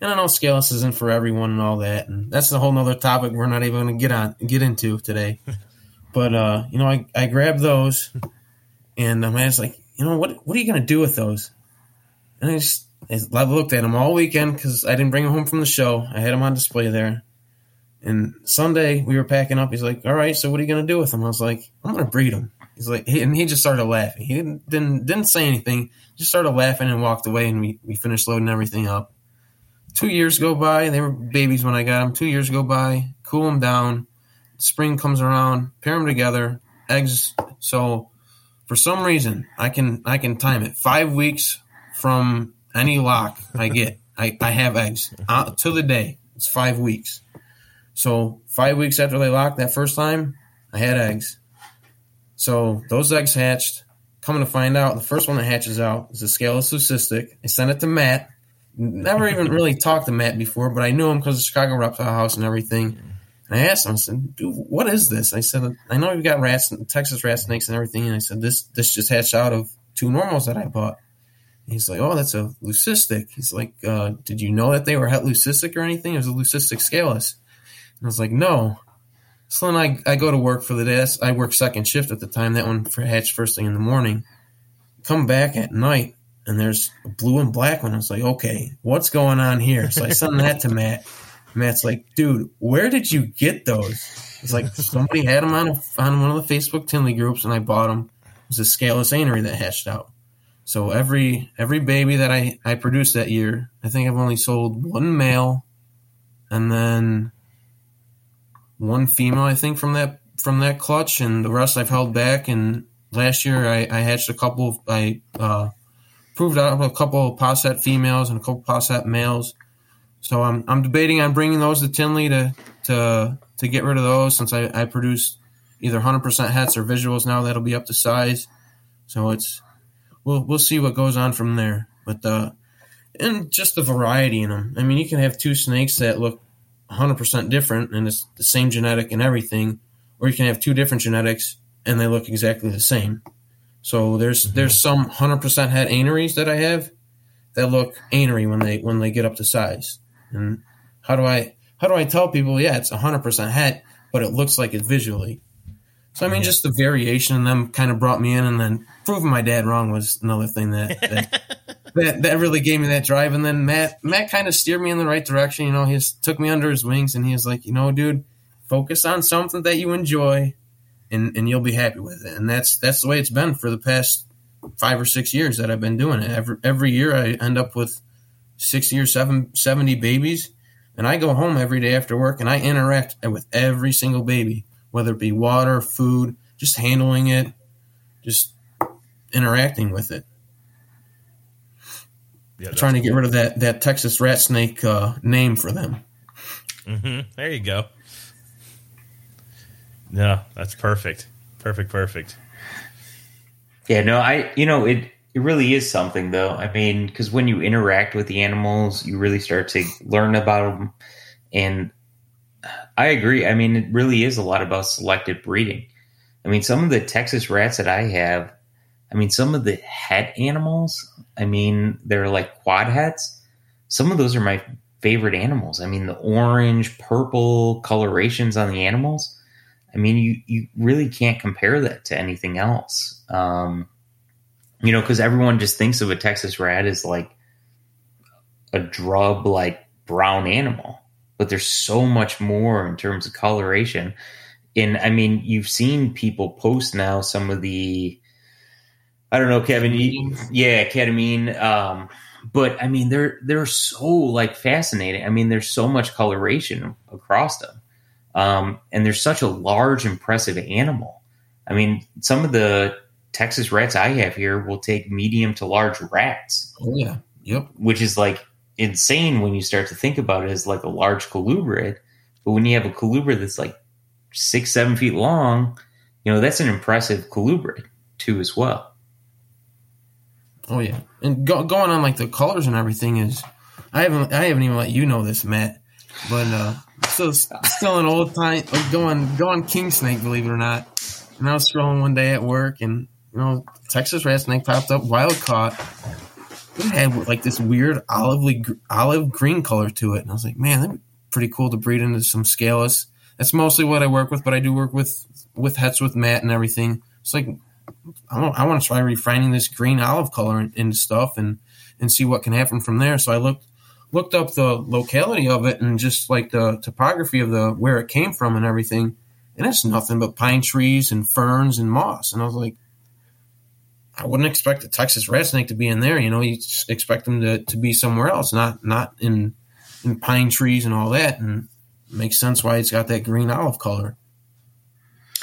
And I know scaleless isn't for everyone and all that, and that's a whole nother topic we're not even going to get on get into today. but uh, you know, I, I grabbed those, and um, I was like, you know, what what are you going to do with those? And I just I looked at them all weekend because I didn't bring them home from the show. I had them on display there. And Sunday we were packing up. He's like, "All right, so what are you gonna do with them?" I was like, "I'm gonna breed them." He's like, and he just started laughing. He didn't didn't, didn't say anything. Just started laughing and walked away. And we we finished loading everything up. Two years go by. They were babies when I got them. Two years go by. Cool them down. Spring comes around. Pair them together. Eggs. So for some reason, I can I can time it. Five weeks from any lock I get, I, I have eggs uh, to the day. It's five weeks. So five weeks after they locked that first time, I had eggs. So those eggs hatched. Coming to find out, the first one that hatches out is a scaleless leucistic. I sent it to Matt. Never even really talked to Matt before, but I knew him because of Chicago Reptile House and everything. And I asked him, I said, dude, what is this? I said, I know you've got rats, Texas rat snakes and everything. And I said, this this just hatched out of two normals that I bought. And he's like, oh, that's a leucistic. He's like, uh, did you know that they were het leucistic or anything? It was a leucistic scaleless. I was like, no. So then I, I go to work for the day. I work second shift at the time. That one for hatch first thing in the morning. Come back at night and there's a blue and black one. I was like, okay, what's going on here? So I send that to Matt. Matt's like, dude, where did you get those? It's like somebody had them on a, on one of the Facebook Tinley groups and I bought them. It was a scaleless anery that hatched out. So every every baby that I I produced that year, I think I've only sold one male, and then one female. I think from that from that clutch, and the rest I've held back. And last year I, I hatched a couple. I uh, proved out a couple of pos het females and a couple posset males. So I'm I'm debating on bringing those to Tinley to to to get rid of those since I, I produce either 100% hets or visuals now that'll be up to size. So it's we'll we'll see what goes on from there. But uh, and just the variety in them. I mean, you can have two snakes that look 100% different and it's the same genetic and everything, or you can have two different genetics and they look exactly the same. So there's mm-hmm. there's some 100% het aneries that I have that look anery when they when they get up to size. And how do I how do I tell people? Yeah, it's 100% het, but it looks like it visually. So I mean, just the variation in them kind of brought me in, and then proving my dad wrong was another thing that that, that, that really gave me that drive. And then Matt Matt kind of steered me in the right direction. You know, he took me under his wings, and he was like, you know, dude, focus on something that you enjoy, and and you'll be happy with it. And that's that's the way it's been for the past five or six years that I've been doing it. Every every year I end up with sixty or seven, 70 babies, and I go home every day after work and I interact with every single baby whether it be water, food, just handling it, just interacting with it. Yeah, trying to get rid of that, that Texas rat snake uh, name for them. Mm-hmm. There you go. No, that's perfect. Perfect, perfect. Yeah, no, I, you know, it, it really is something though. I mean, because when you interact with the animals, you really start to learn about them. And I agree. I mean, it really is a lot about selective breeding. I mean, some of the Texas rats that I have, I mean, some of the het animals, I mean, they're like quad hets. Some of those are my favorite animals. I mean, the orange, purple colorations on the animals. I mean, you, you really can't compare that to anything else. Um, you know, because everyone just thinks of a Texas rat as like a drub, like brown animal but there's so much more in terms of coloration. And I mean, you've seen people post now some of the, I don't know, Kevin, you, yeah, ketamine. Um, but I mean, they're they're so like fascinating. I mean, there's so much coloration across them, um, and there's such a large, impressive animal. I mean, some of the Texas rats I have here will take medium to large rats. Oh yeah, yep. Which is like insane when you start to think about it as like a large colubrid. But when you have a colubrid that's like six, seven feet long, you know, that's an impressive colubrid too, as well. Oh yeah, and go, going on like the colors and everything is, I haven't, I haven't even let you know this, Matt, but uh, still, still an old time going, going king snake, believe it or not. And I was scrolling one day at work, and you know, Texas rat snake popped up, wild caught, it had like this weird olive olive green color to it, and I was like, man, that'd be pretty cool to breed into some scaleless. That's mostly what I work with, but I do work with with hets with Matt and everything. It's like I I want to try refining this green olive color into stuff and and see what can happen from there. So I looked looked up the locality of it and just like the topography of the where it came from and everything, and it's nothing but pine trees and ferns and moss. And I was like, I wouldn't expect a Texas rat snake to be in there. You know, you expect them to, to be somewhere else, not not in in pine trees and all that. And makes sense why it's got that green olive color.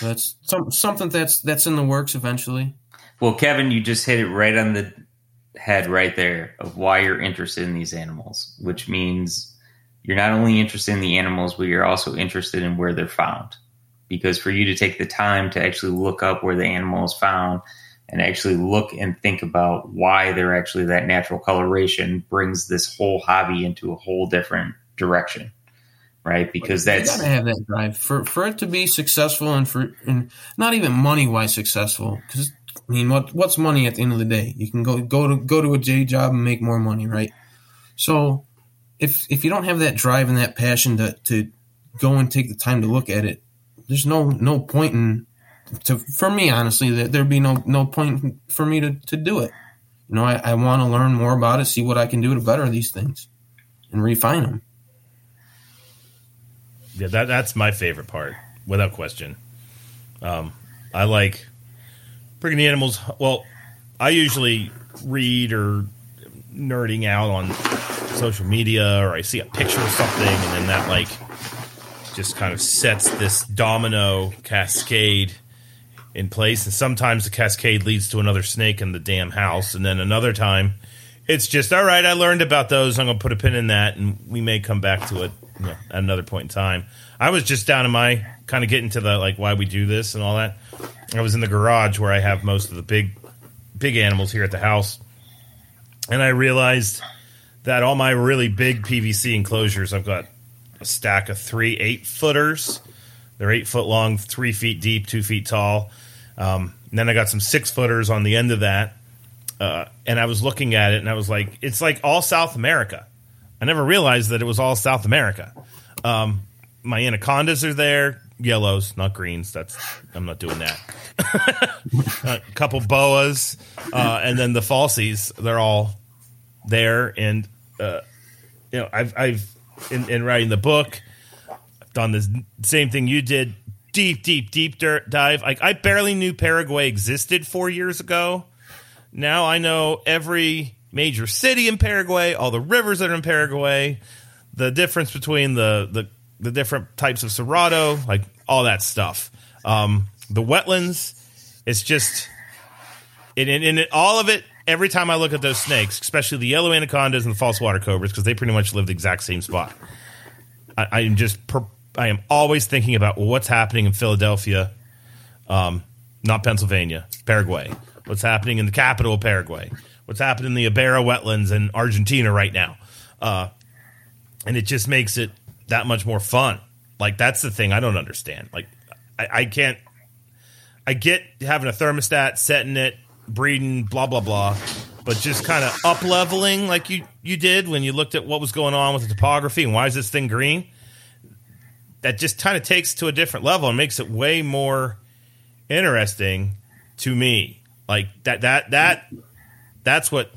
That's some, something that's that's in the works eventually. Well, Kevin, you just hit it right on the head right there of why you're interested in these animals, which means you're not only interested in the animals, but you're also interested in where they're found. Because for you to take the time to actually look up where the animal is found and actually look and think about why they're actually that natural coloration brings this whole hobby into a whole different direction right? Because that's you gotta have that drive for for it to be successful and for and not even money wise successful because I mean what what's money at the end of the day? You can go go to go to a day job and make more money right? So if if you don't have that drive and that passion to to go and take the time to look at it there's no no point in to for me honestly that there'd be no no point for me to, to do it. You know i, I want to learn more about it see what i can do to better these things and refine them yeah that, that's my favorite part without question um, i like bringing the animals. Well, I usually read or nerding out on social media, or I see a picture of something, and then that like just kind of sets this domino cascade in place. And sometimes the cascade leads to another snake in the damn house, and then another time it's just all right. I learned about those. I'm going to put a pin in that, and we may come back to it at another point in time. I was just down in my kind of getting to the like why we do this and all that. I was in the garage where I have most of the big big animals here at the house, and I realized that all my really big PVC enclosures, I've got a stack of three eight footers. They're eight foot long, three feet deep, two feet tall. Um, and then I got some six footers on the end of that uh, and I was looking at it and I was like, it's like all South America. I never realized that it was all South America. Um, my anacondas are there, yellows, not greens. That's I'm not doing that. a couple boas, uh, and then the falsies. They're all there, and uh, you know, I've I've in, in writing the book, I've done the same thing you did. Deep, deep, deep dive. Like I barely knew Paraguay existed four years ago now I know every major city in Paraguay, all the rivers that are in Paraguay, the difference between the the, the different types of cerrado, like all that stuff. Um, the wetlands, it's just, and, all of it. Every time I look at those snakes, especially the yellow anacondas and the false water cobras, because they pretty much live the exact same spot. I, I am just, per, I am always thinking about what's happening in Philadelphia, um, not Pennsylvania, Paraguay what's happening in the capital of Paraguay, what's happening in the Iberá wetlands in Argentina right now. Uh, and it just makes it that much more fun. Like that's the thing I don't understand. Like I, I can't. I get having a thermostat, setting it, breeding, blah blah blah, but just kind of up leveling like you you did when you looked at what was going on with the topography and why is this thing green. That just kind of takes to a different level and makes it way more interesting to me like that that that that's what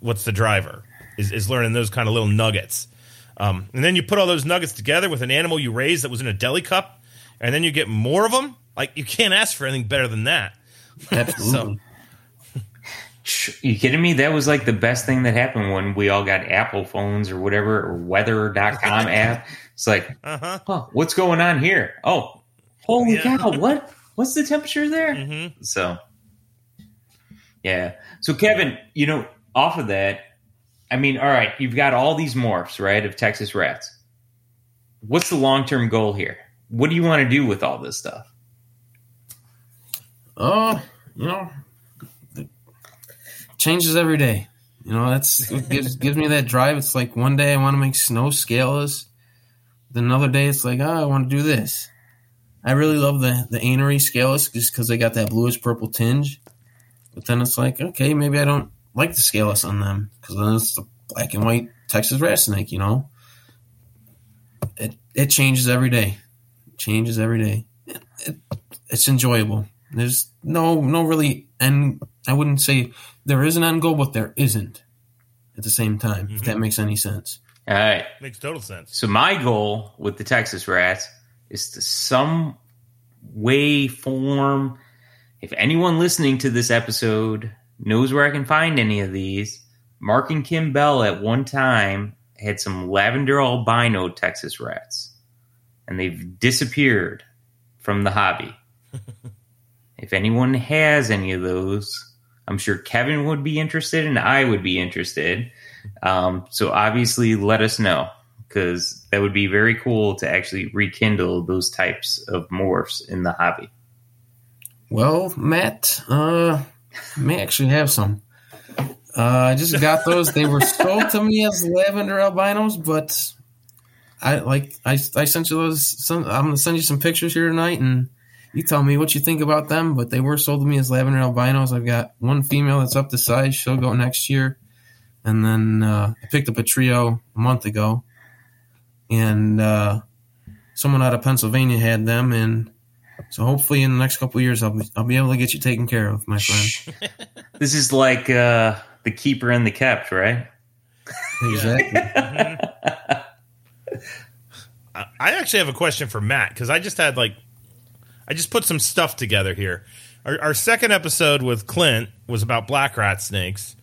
what's the driver is, is learning those kind of little nuggets. Um, and then you put all those nuggets together with an animal you raised that was in a deli cup, and then you get more of them. Like you can't ask for anything better than that. Absolutely. so, you kidding me? That was like the best thing that happened when we all got Apple phones or whatever, or weather.com app. It's like, uh-huh. oh, what's going on here? Oh, holy yeah. cow, what? What's the temperature there? Mm-hmm. So yeah. So Kevin, you know, off of that, I mean, all right, you've got all these morphs, right, of Texas rats. What's the long term goal here? What do you want to do with all this stuff? Oh, you know, changes every day. You know, that's gives gives me that drive. It's like one day I want to make snow scalers, then another day it's like, oh, I want to do this. I really love the the anery scalers just because they got that bluish purple tinge. But then it's like, okay, maybe I don't like the scaleless on them because then it's the black and white Texas rat snake, you know. It it changes every day, it changes every day. It, it, it's enjoyable. There's no no really end. I wouldn't say there is an end goal, but there isn't at the same time. Mm-hmm. If that mm-hmm. makes any sense. All right, makes total sense. So my goal with the Texas rats is to some way, form, if anyone listening to this episode knows where I can find any of these, Mark and Kim Bell at one time had some lavender albino Texas rats, and they've disappeared from the hobby. if anyone has any of those, I'm sure Kevin would be interested and I would be interested. Um, so obviously, let us know because that would be very cool to actually rekindle those types of morphs in the hobby. Well, Matt, uh, may actually have some. Uh, I just got those. they were sold to me as lavender albinos, but I like I, I sent you those. Some, I'm gonna send you some pictures here tonight, and you tell me what you think about them. But they were sold to me as lavender albinos. I've got one female that's up to size. She'll go next year, and then uh, I picked up a trio a month ago, and uh, someone out of Pennsylvania had them, and so hopefully, in the next couple years, I'll be, I'll be able to get you taken care of, my friend. this is like uh, the keeper and the kept, right? Exactly. I actually have a question for Matt because I just had like, I just put some stuff together here. our, our second episode with Clint was about black rat snakes,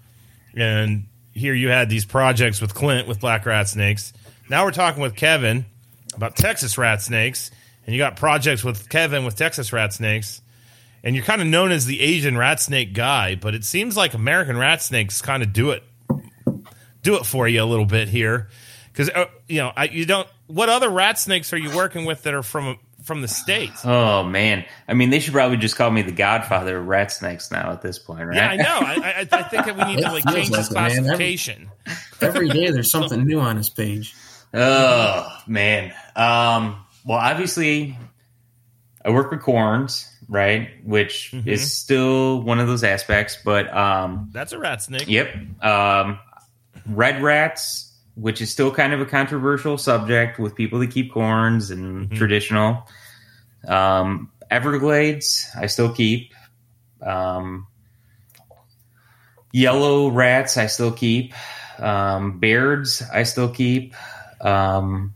and here you had these projects with Clint with black rat snakes. Now we're talking with Kevin about Texas rat snakes, and you got projects with Kevin with Texas rat snakes, and you're kind of known as the Asian rat snake guy, but it seems like American rat snakes kind of do it do it for you a little bit here because uh, you know I, you don't. What other rat snakes are you working with that are from from the states? Oh man, I mean, they should probably just call me the Godfather of rat snakes now at this point, right? Yeah, I know. I, I, I think that we need to like change feels this like it. Every- classification. Every day there's something new on his page. Oh man. Um, well, obviously, I work with corns, right? Which Mm-hmm. is still one of those aspects, but um, That's a rat snake. yep. Um, red rats, which is still kind of a controversial subject with people that keep corns and Mm-hmm. traditional. Um, Everglades, I still keep. Um, yellow rats, I still keep. Um, Baird's, I still keep. Um,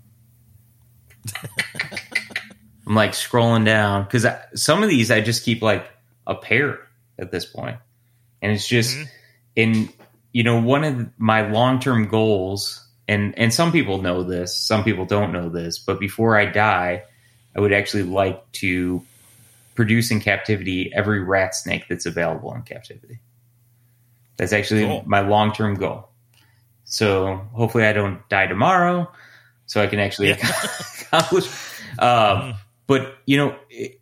I'm like scrolling down because some of these I just keep like a pair at this point, and it's just mm-hmm. in you know one of my long term goals, and and some people know this, some people don't know this, but before I die, I would actually like to produce in captivity every rat snake that's available in captivity. That's actually Cool. my long term goal. So hopefully I don't die tomorrow, so I can actually Yeah. accomplish. Um, but you know, it,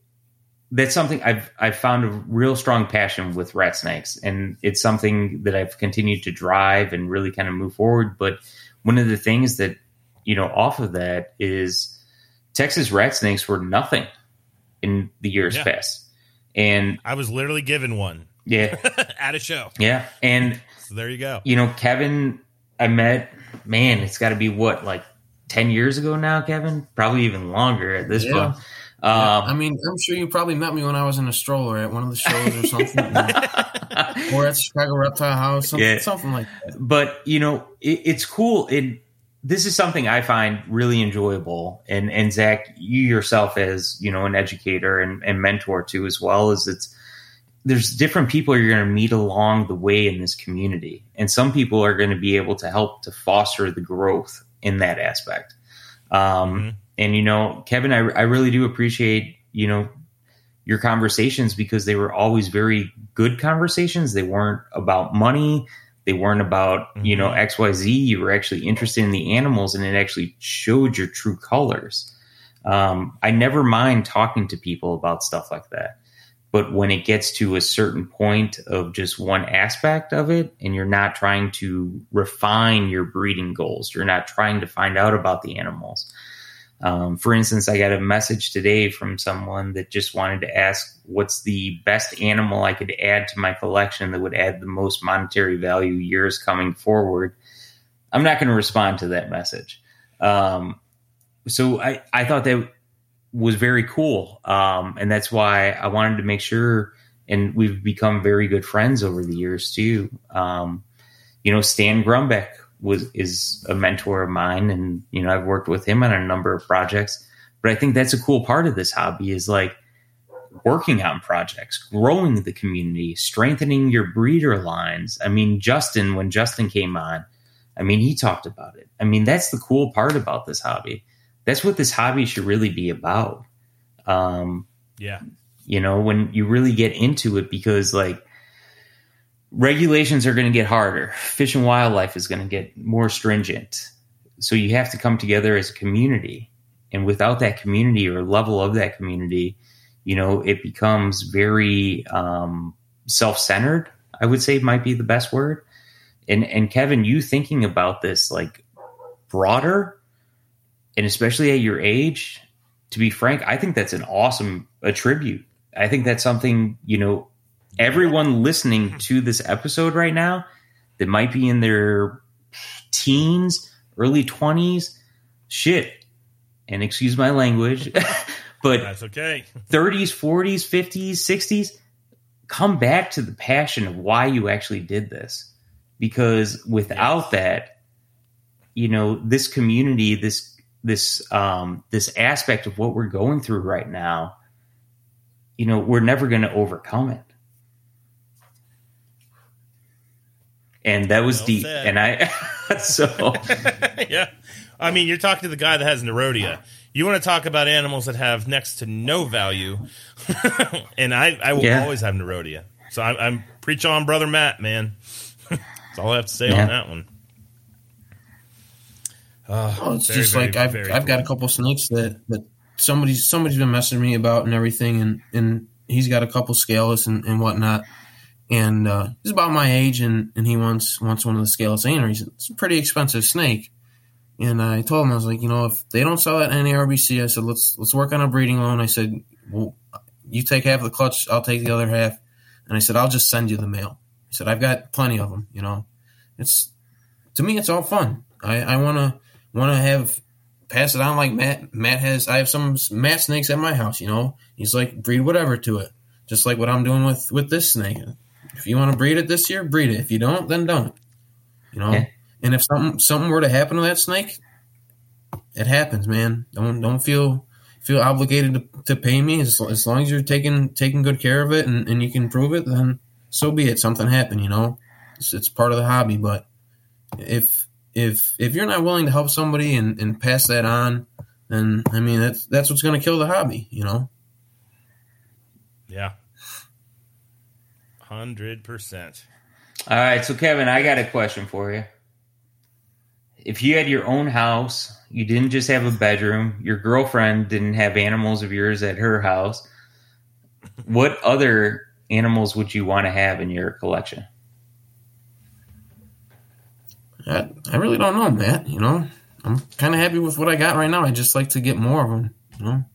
that's something I've I've found a real strong passion with rat snakes, and it's something that I've continued to drive and really kind of move forward. But one of the things that you know off of that is Texas rat snakes were nothing in the years Yeah. past, and I was literally given one yeah, at a show. yeah, and So there you go. you know, Kevin, I met, man, it's got to be what, like 10 years ago now, Kevin? Probably even longer at this Yeah. point. Um, I mean, I'm sure you probably met me when I was in a stroller at one of the shows or something, or at Chicago Reptile House, something, Yeah. something like that. but, you know, it, it's cool. It, this is something I find really enjoyable. And, and Zac, you yourself as, you know, an educator and, and mentor too, as well as it's, there's different people you're going to meet along the way in this community. And some people are going to be able to help to foster the growth in that aspect. Um, Mhm. And, you know, Kevin, I, I really do appreciate, you know, your conversations because they were always very good conversations. They weren't about money. They weren't about, you know, XYZ. You were actually interested in the animals and it actually showed your true colors. Um, I never mind talking to people about stuff like that. But when it gets to a certain point of just one aspect of it, and you're not trying to refine your breeding goals, you're not trying to find out about the animals. Um, for instance, I got a message today from someone that just wanted to ask what's the best animal I could add to my collection that would add the most monetary value years coming forward. I'm not going to respond to that message. Um, so I, I thought that was very cool. Um, and that's why I wanted to make sure, and we've become very good friends over the years too. Um, you know, Stan Grumbeck was is a mentor of mine, and you know, I've worked with him on a number of projects. But I think that's a cool part of this hobby is like working on projects, growing the community, strengthening your breeder lines. I mean, Justin, when Justin came on, I mean, he talked about it. I mean, that's the cool part about this hobby. That's what this hobby should really be about. Um, Yeah. you know, when you really get into it, because like regulations are going to get harder, fish and wildlife is going to get more stringent. So you have to come together as a community. And without that community or level of that community, you know, it becomes very um, self centered, I would say might be the best word. And, and Kevin, you thinking about this like broader and especially at your age, to be frank, I think that's an awesome attribute. I think that's something, you know, everyone listening mm-hmm. to this episode right now that might be in their teens, early 20s, shit. And excuse my language, but That's okay. 30s, 40s, 50s, 60s, come back to the passion of why you actually did this. Because without that, you know, this community, this this um this aspect of what we're going through right now, you know, we're never going to overcome it. And that was Well deep. said. And I, so yeah. I mean, you're talking to the guy that has Nerodia. You want to talk about animals that have next to no value, and I, I will Yeah. always have Nerodia. So I, I'm preach on, brother Matt, man. That's all I have to say Yeah. on that one. Oh, it's Very, just very, like I've I've got a couple snakes that that somebody's somebody's been messaging me about and everything, and and he's got a couple scaleless and, and whatnot, and uh, he's about my age, and, and he wants wants one of the scaleless aneries. It's a pretty expensive snake, and I told him I was like, you know, if they don't sell it at NIRBC, I said let's let's work on a breeding loan. I said, well, you take half of the clutch, I'll take the other half, and I said I'll just send you the mail. He said I've got plenty of them. You know, it's to me it's all fun. I, I want to want to have pass it on like Matt. Matt has. I have some Matt snakes at my house. You know, he's like breed whatever to it, just like what I'm doing with with this snake. If you want to breed it this year, breed it. If you don't, then don't. You know. Yeah. And if something something were to happen to that snake, it happens, man. Don't don't feel feel obligated to, to pay me as, as long as you're taking taking good care of it and, and you can prove it. Then so be it. Something happened, you know. It's, it's part of the hobby, but if if if you're not willing to help somebody and, and pass that on, then I mean that's that's what's going to kill the hobby, you know. Yeah. Hundred percent. All right, so Kevin, I got a question for you. If you had your own house, you didn't just have a bedroom, your girlfriend didn't have animals of yours at her house, what other animals would you want to have in your collection? I, I really don't know, Matt. You know, I'm kind of happy with what I got right now. I just like to get more of them. You know,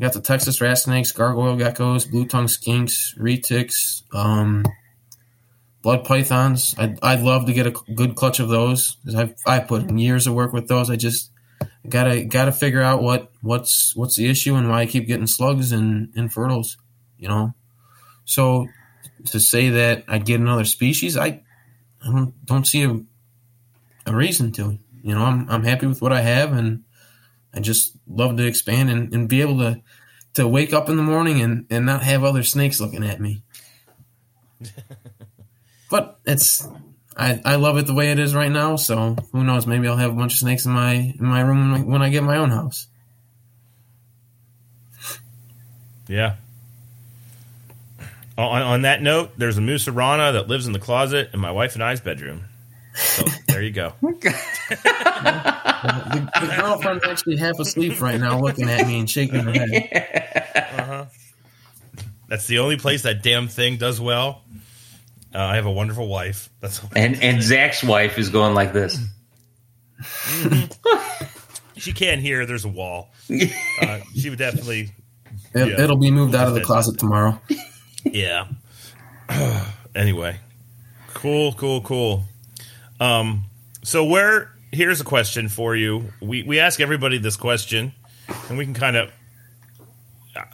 got the Texas rat snakes, gargoyle geckos, blue tongue skinks, retics, um, blood pythons. I'd, I'd love to get a good clutch of those. I've I put in years of work with those. I just gotta gotta figure out what what's what's the issue and why I keep getting slugs and infertiles. You know, so to say that I'd get another species, I I don't don't see a a reason to. You know, I'm I'm happy with what I have, and I just love to expand and, and be able to to wake up in the morning and, and not have other snakes looking at me. but it's I, I love it the way it is right now. So who knows? Maybe I'll have a bunch of snakes in my in my room when I, when I get my own house. Yeah. On, on that note, there's a Musarana that lives in the closet in my wife and I's bedroom. So there you go. The, the girlfriend's actually half asleep right now, looking at me and shaking her head. That's the only place that damn thing does well. Uh, I have a wonderful wife. That's And and Zac's wife is going like this. she can't hear. There's a wall. Uh, she would definitely, It, Yeah. It'll be moved out of the closet tomorrow. yeah. anyway, cool, cool, cool. Um, so where? Here's a question for you. We we ask everybody this question, and we can kind of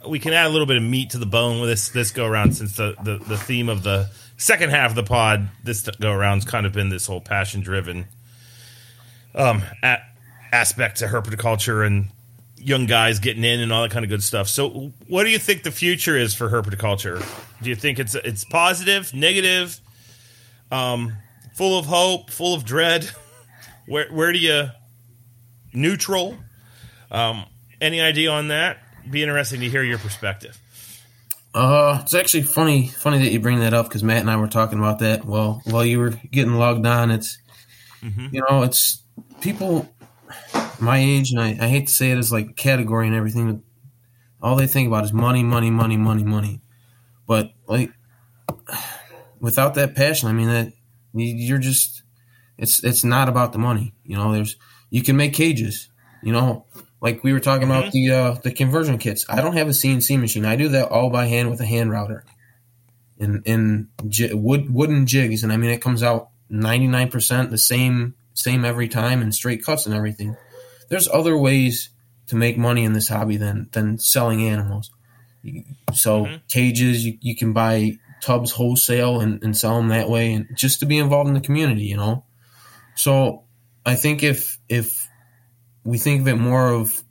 we can add a little bit of meat to the bone with this this go around since the, the the theme of the second half of the pod this go around's kind of been this whole passion driven um a- aspect to herpetoculture and young guys getting in and all that kind of good stuff. So what do you think the future is for herpetoculture? Do you think it's it's positive, negative, um full of hope, full of dread? Where where do you neutral? Um any idea on that? Be interesting to hear your perspective. Uh, it's actually funny, funny that you bring that up because Matt and I were talking about that. Well, while you were getting logged on, it's you know, it's people my age, and I, I hate to say it as like a category and everything. But all they think about is money, money, money, money, money. But like, without that passion, I mean that you're just it's it's not about the money. You know, there's you can make cages. You know, like we were talking about the uh, the conversion kits. I don't have a CNC machine. I do that all by hand with a hand router, in in j- wood wooden jigs, and I mean it comes out ninety nine percent the same same every time and straight cuts and everything. There's other ways to make money in this hobby than than selling animals. So Mhm. cages, you, you can buy tubs wholesale and, and sell them that way, and just to be involved in the community, you know. So I think if if we think of it more of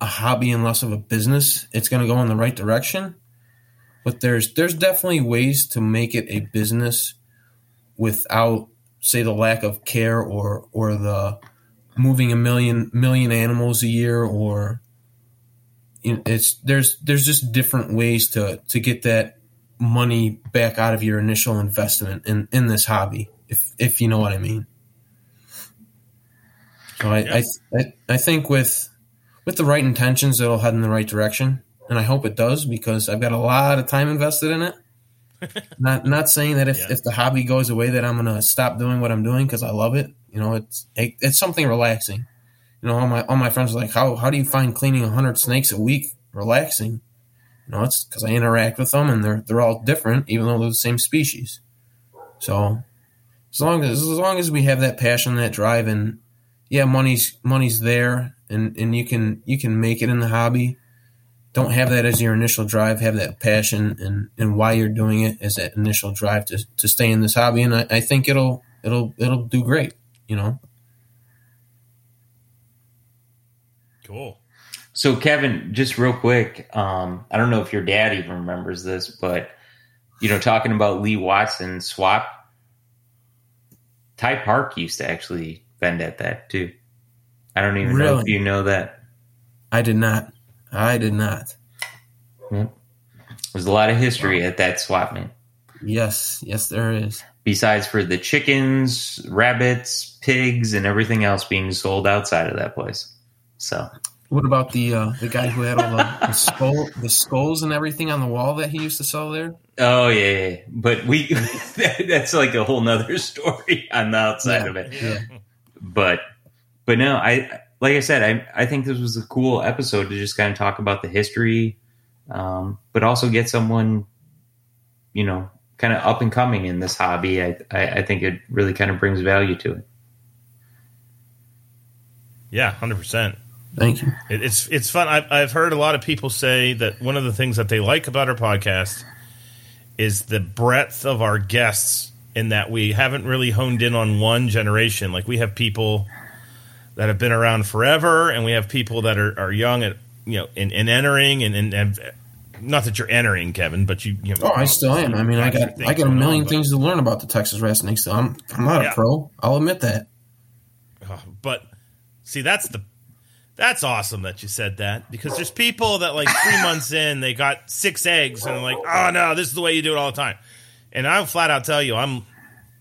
a hobby and less of a business, it's going to go in the right direction. but there's there's definitely ways to make it a business without say the lack of care or or the moving a million million animals a year or it's there's there's just different ways to to get that money back out of your initial investment in in this hobby if if you know what I mean. So I I, I, I think with with the right intentions it'll head in the right direction and I hope it does because I've got a lot of time invested in it. not not saying that if, yeah. if the hobby goes away that I'm gonna stop doing what I'm doing because I love it. You know, it's it, it's something relaxing. You know, all my all my friends are like, how how do you find cleaning hundred snakes a week relaxing? You know, it's because I interact with them and they're they're all different, even though they're the same species. So as long as as long as we have that passion, that drive, and yeah, money's money's there, and and you can you can make it in the hobby don't have that as your initial drive. Have that passion and, and why you're doing it as that initial drive to, to stay in this hobby. And I, I think it'll it'll it'll do great. You know. Cool. So Kevin, just real quick, um, I don't know if your dad even remembers this, but you know, talking about Lee Watson swap, Ty Park used to actually bend at that too. I don't even really? know if you know that. I did not. I did not. Yep. There's a lot of history at that swap meet. Yes, yes, there is. Besides for the chickens, rabbits, pigs, and everything else being sold outside of that place. So, what about the uh, the guy who had all the, the skull, the skulls and everything on the wall that he used to sell there? Oh yeah, yeah. but we that's like a whole nother story on the outside yeah, of it. Yeah. But but no, I like I said, I I think this was a cool episode to just kind of talk about the history, um, but also get someone, you know, kind of up and coming in this hobby. I, I, I think it really kind of brings value to it. Yeah, hundred percent. Thank you. It's it's fun. I've I've heard a lot of people say that one of the things that they like about our podcast is the breadth of our guests in that we haven't really honed in on one generation. Like we have people that have been around forever, and we have people that are, are young at you know in, in entering and, and, and not that you're entering, Kevin, but you. you know, oh, I still am. I mean, I got I got a million on, things to learn about the Texas wrestling. So I'm I'm not yeah. a pro. I'll admit that. Uh, but see, that's the that's awesome that you said that because there's people that like three months in they got six eggs and like, oh no, this is the way you do it all the time. And I'll flat out tell you, I'm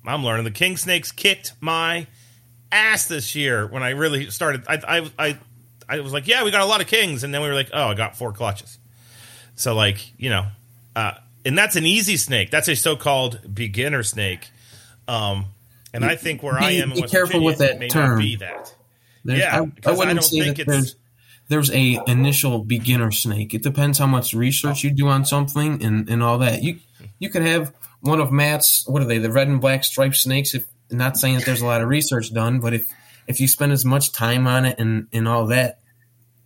I'm learning. The king snakes kicked my ass this year when I really started. I, I, I, I was like, yeah, we got a lot of kings, and then we were like, oh, I got four clutches. So like, you know, uh, and that's an easy snake. That's a so-called beginner snake. Um, and I think where be, I am, be careful Virginia, with that may term. Not be that. There's, yeah, I, I wouldn't I say that there's there's a initial beginner snake. It depends how much research you do on something and, and all that. You you could have one of Matt's what are they the red and black striped snakes if not saying that there's a lot of research done, but if if you spend as much time on it and and all that,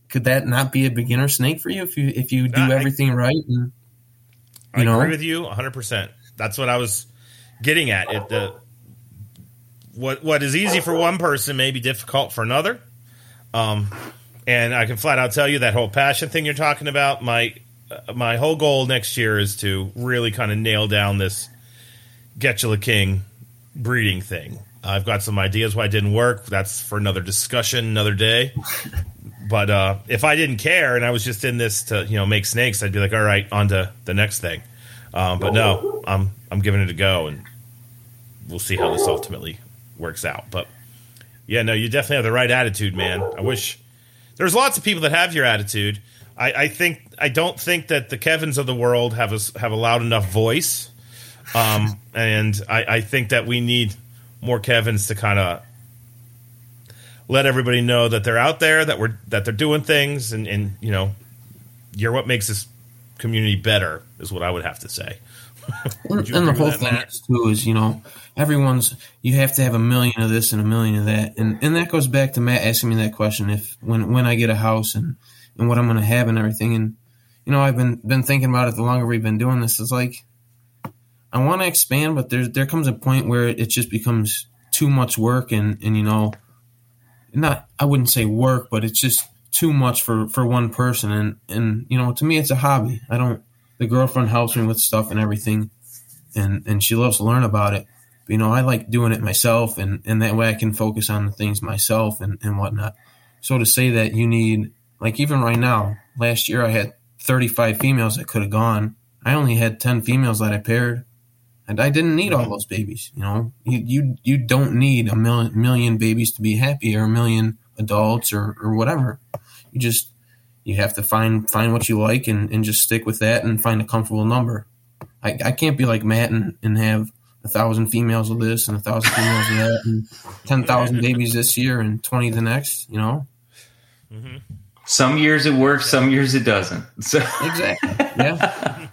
could that not be a beginner snake for you if you if you do no, everything right? And, I know? agree with you 100. percent That's what I was getting at. It the what what is easy for one person may be difficult for another. Um, and I can flat out tell you that whole passion thing you're talking about. My uh, my whole goal next year is to really kind of nail down this Getula King breeding thing. I've got some ideas why it didn't work. That's for another discussion, another day. but uh, if I didn't care and I was just in this to you know make snakes, I'd be like, all right, on to the next thing. Um, but no, I'm I'm giving it a go, and we'll see how this ultimately works out. But yeah, no, you definitely have the right attitude, man. I wish there's lots of people that have your attitude. I, I think I don't think that the Kevins of the world have a, have a loud enough voice um, and I, I think that we need more Kevins to kind of let everybody know that they're out there, that we're that they're doing things, and, and you know, you're what makes this community better, is what I would have to say. and, and the whole thing is too is you know everyone's you have to have a million of this and a million of that, and and that goes back to Matt asking me that question if when when I get a house and and what I'm going to have and everything, and you know I've been been thinking about it the longer we've been doing this. It's like I want to expand, but there there comes a point where it just becomes too much work, and and you know, not I wouldn't say work, but it's just too much for for one person, and and you know, to me, it's a hobby. I don't the girlfriend helps me with stuff and everything, and and she loves to learn about it. You know, I like doing it myself, and and that way I can focus on the things myself and and whatnot. So to say that you need like even right now, last year I had 35 females that could have gone. I only had 10 females that I paired. And I didn't need all mm-hmm. those babies. You know, you you, you don't need a million, million babies to be happy or a million adults or, or whatever. You just you have to find find what you like and, and just stick with that and find a comfortable number. I, I can't be like Matt and, and have a thousand females of this and a thousand females of that and ten thousand babies this year and twenty the next. You know. Mm-hmm. Some years it works, some years it doesn't. So, Exactly. Yeah.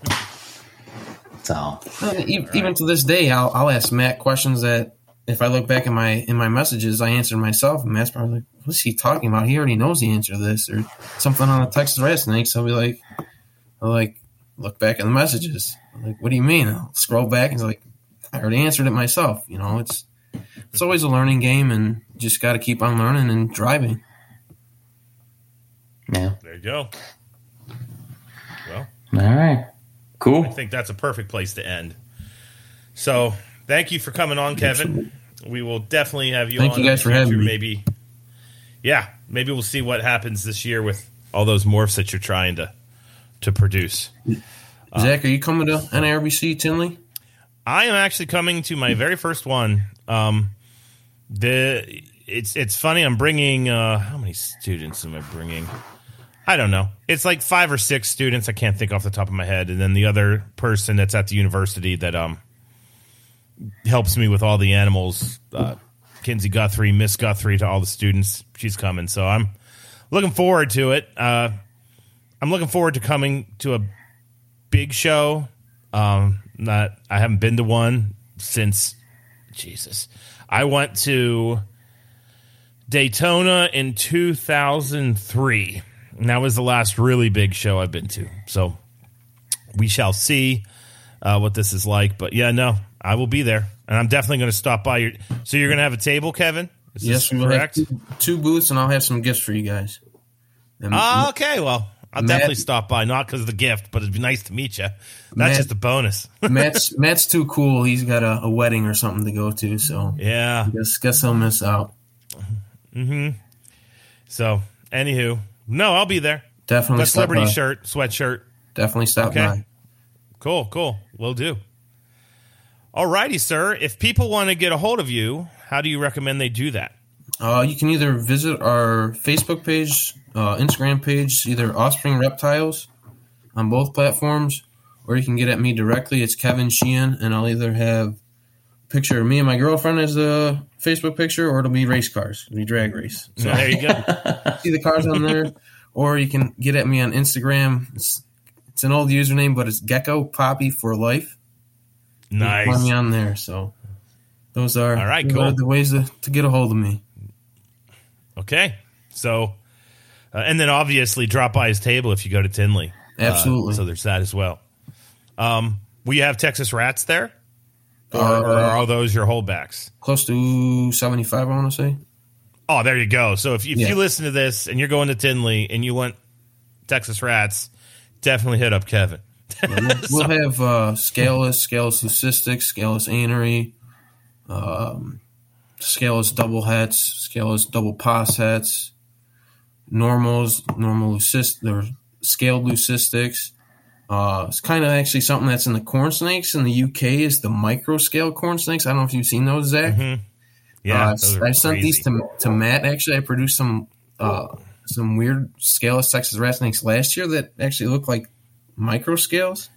so And e- Even to this day, I'll, I'll ask Matt questions that if I look back in my in my messages, I answer myself. And Matt's probably like, "What's he talking about? He already knows the answer to this, or something on the Texas rat snakes." I'll be like, "I'll like look back in the messages. I'm like, what do you mean?" I'll scroll back and it's like, "I already answered it myself." You know, it's it's always a learning game, and just got to keep on learning and driving. yeah. There you go. Well, All right. Cool. I think that's a perfect place to end. So, thank you for coming on, Kevin. We will definitely have you Thank on you guys for having me. Maybe, yeah, maybe we'll see what happens this year with all those morphs that you're trying to to produce. Zac, are you coming to NIRBC Tinley? I am actually coming to my very first one. Um, the it's it's funny. I'm bringing uh, how many students am I bringing? I don't know. It's like five or six students. I can't think off the top of my head. And then the other person that's at the university that um helps me with all the animals, uh, Kinsey Guthrie, Miss Guthrie, to all the students. She's coming, so I'm looking forward to it. Uh, I'm looking forward to coming to a big show. Um, not I haven't been to one since Jesus. I went to Daytona in 2003. And that was the last really big show I've been to. So we shall see uh, what this is like. But yeah, no, I will be there, and I'm definitely going to stop by. Your so you're going to have a table, Kevin? Is Yes, this we will have two, two booths, and I'll have some gifts for you guys. And Ah, okay. Well, I'll Matt- definitely stop by, not because of the gift, but it'd be nice to meet you. That's Matt- just a bonus. Matt's Matt's too cool. He's got a, a wedding or something to go to, so yeah. guess guess he'll miss out. Hmm. So, anywho, no, I'll be there. Definitely But stop celebrity by. shirt, sweatshirt. Definitely stop Okay. by. Cool, cool. Will do. All righty, sir. If people want to get a hold of you, how do you recommend they do that? Uh, you can either visit our Facebook page, uh, Instagram page, either Offspring Reptiles on both platforms, or you can get at me directly. It's Kevin Sheahan, and I'll either have a picture of me and my girlfriend as a Facebook picture, or it'll be race cars, it'll be drag race. So there you go. see the cars on there, or you can get at me on Instagram. It's it's an old username, but it's Gecko Poppy for life. Can Find me on there. So those are All right, those are cool. the ways to, to get a hold of me. Okay. So, uh, and then obviously drop by his table if you go to Tinley. Uh, Absolutely. so there's that as well. Um, we have Texas Rats there, or, Uh, or are those your holdbacks? Close to seventy five, I want to say. Oh, there you go. So if, if Yeah. you listen to this and you're going to Tinley and you want Texas Rats, definitely hit up Kevin. We'll have uh, scaleless, scaleless leucistic, scaleless anery, um, scaleless double hets, scaleless double pos hets, normals, normal leucist, or scaled leucistics. Uh, it's kind of actually something that's in the corn snakes in the UK is the micro scale corn snakes. I don't know if you've seen those, Zac. Yeah, Uh, I sent these to to Matt. Actually, I produced some uh, some weird scaleless Texas rat snakes last year that actually look like micro scales.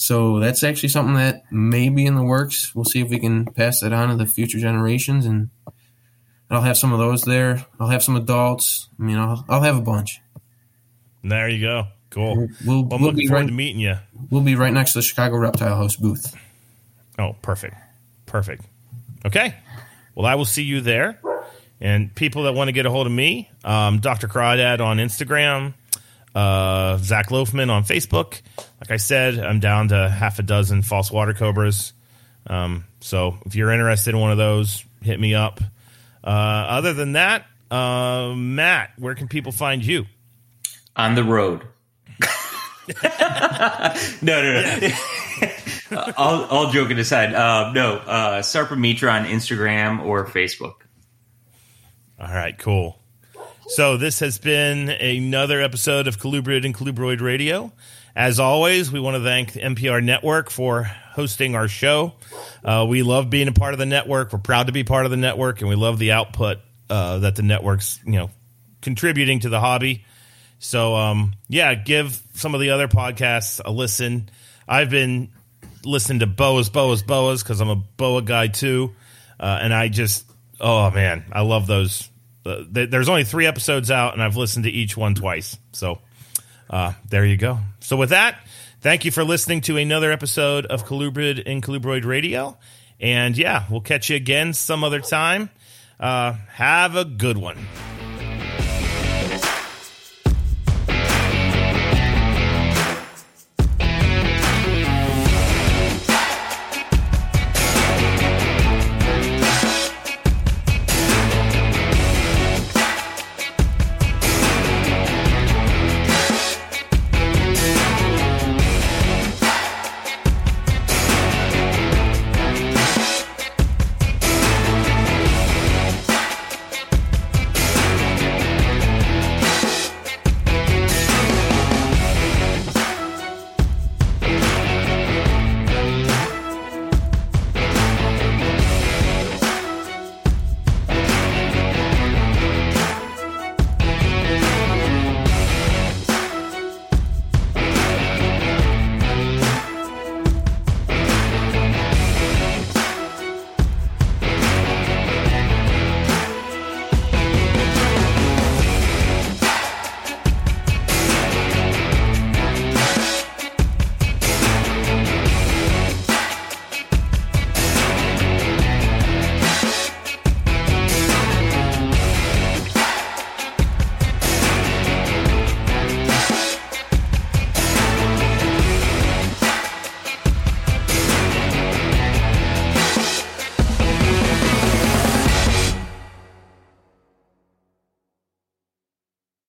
So that's actually something that may be in the works. We'll see if we can pass that on to the future generations, and I'll have some of those there. I'll have some adults. I mean, I'll, I'll have a bunch. There you go. Cool. We'll, Well, I'm we'll looking forward right. to meeting you. We'll be right next to the Chicago Reptile House booth. Oh, perfect. Perfect. Okay. Well, I will see you there. And people that want to get a hold of me, um, Dr. Crawdad on Instagram, uh, Zac Loughman on Facebook. Like I said, I'm down to half a dozen false water cobras. Um, so if you're interested in one of those, hit me up. Uh, other than that, uh, Matt, where can people find you? On the road. no, no, no. all, all joking aside, uh, no, uh, Sarpamitra on Instagram or Facebook. All right, cool. So this has been another episode of Colubrid and Colubroid Radio. As always, we want to thank the MPR Network for hosting our show. Uh, we love being a part of the network. We're proud to be part of the network, and we love the output uh, that the network's you know contributing to the hobby. So, um, yeah, give some of the other podcasts a listen. I've been listening to Boas, Boas, Boas because I'm a Boa guy too, uh, and I just, oh man, I love those. Th- there's only three episodes out, and I've listened to each one twice. So, uh, there you go. So, with that, thank you for listening to another episode of Colubrid and Colubroid Radio. And yeah, we'll catch you again some other time. Uh, have a good one.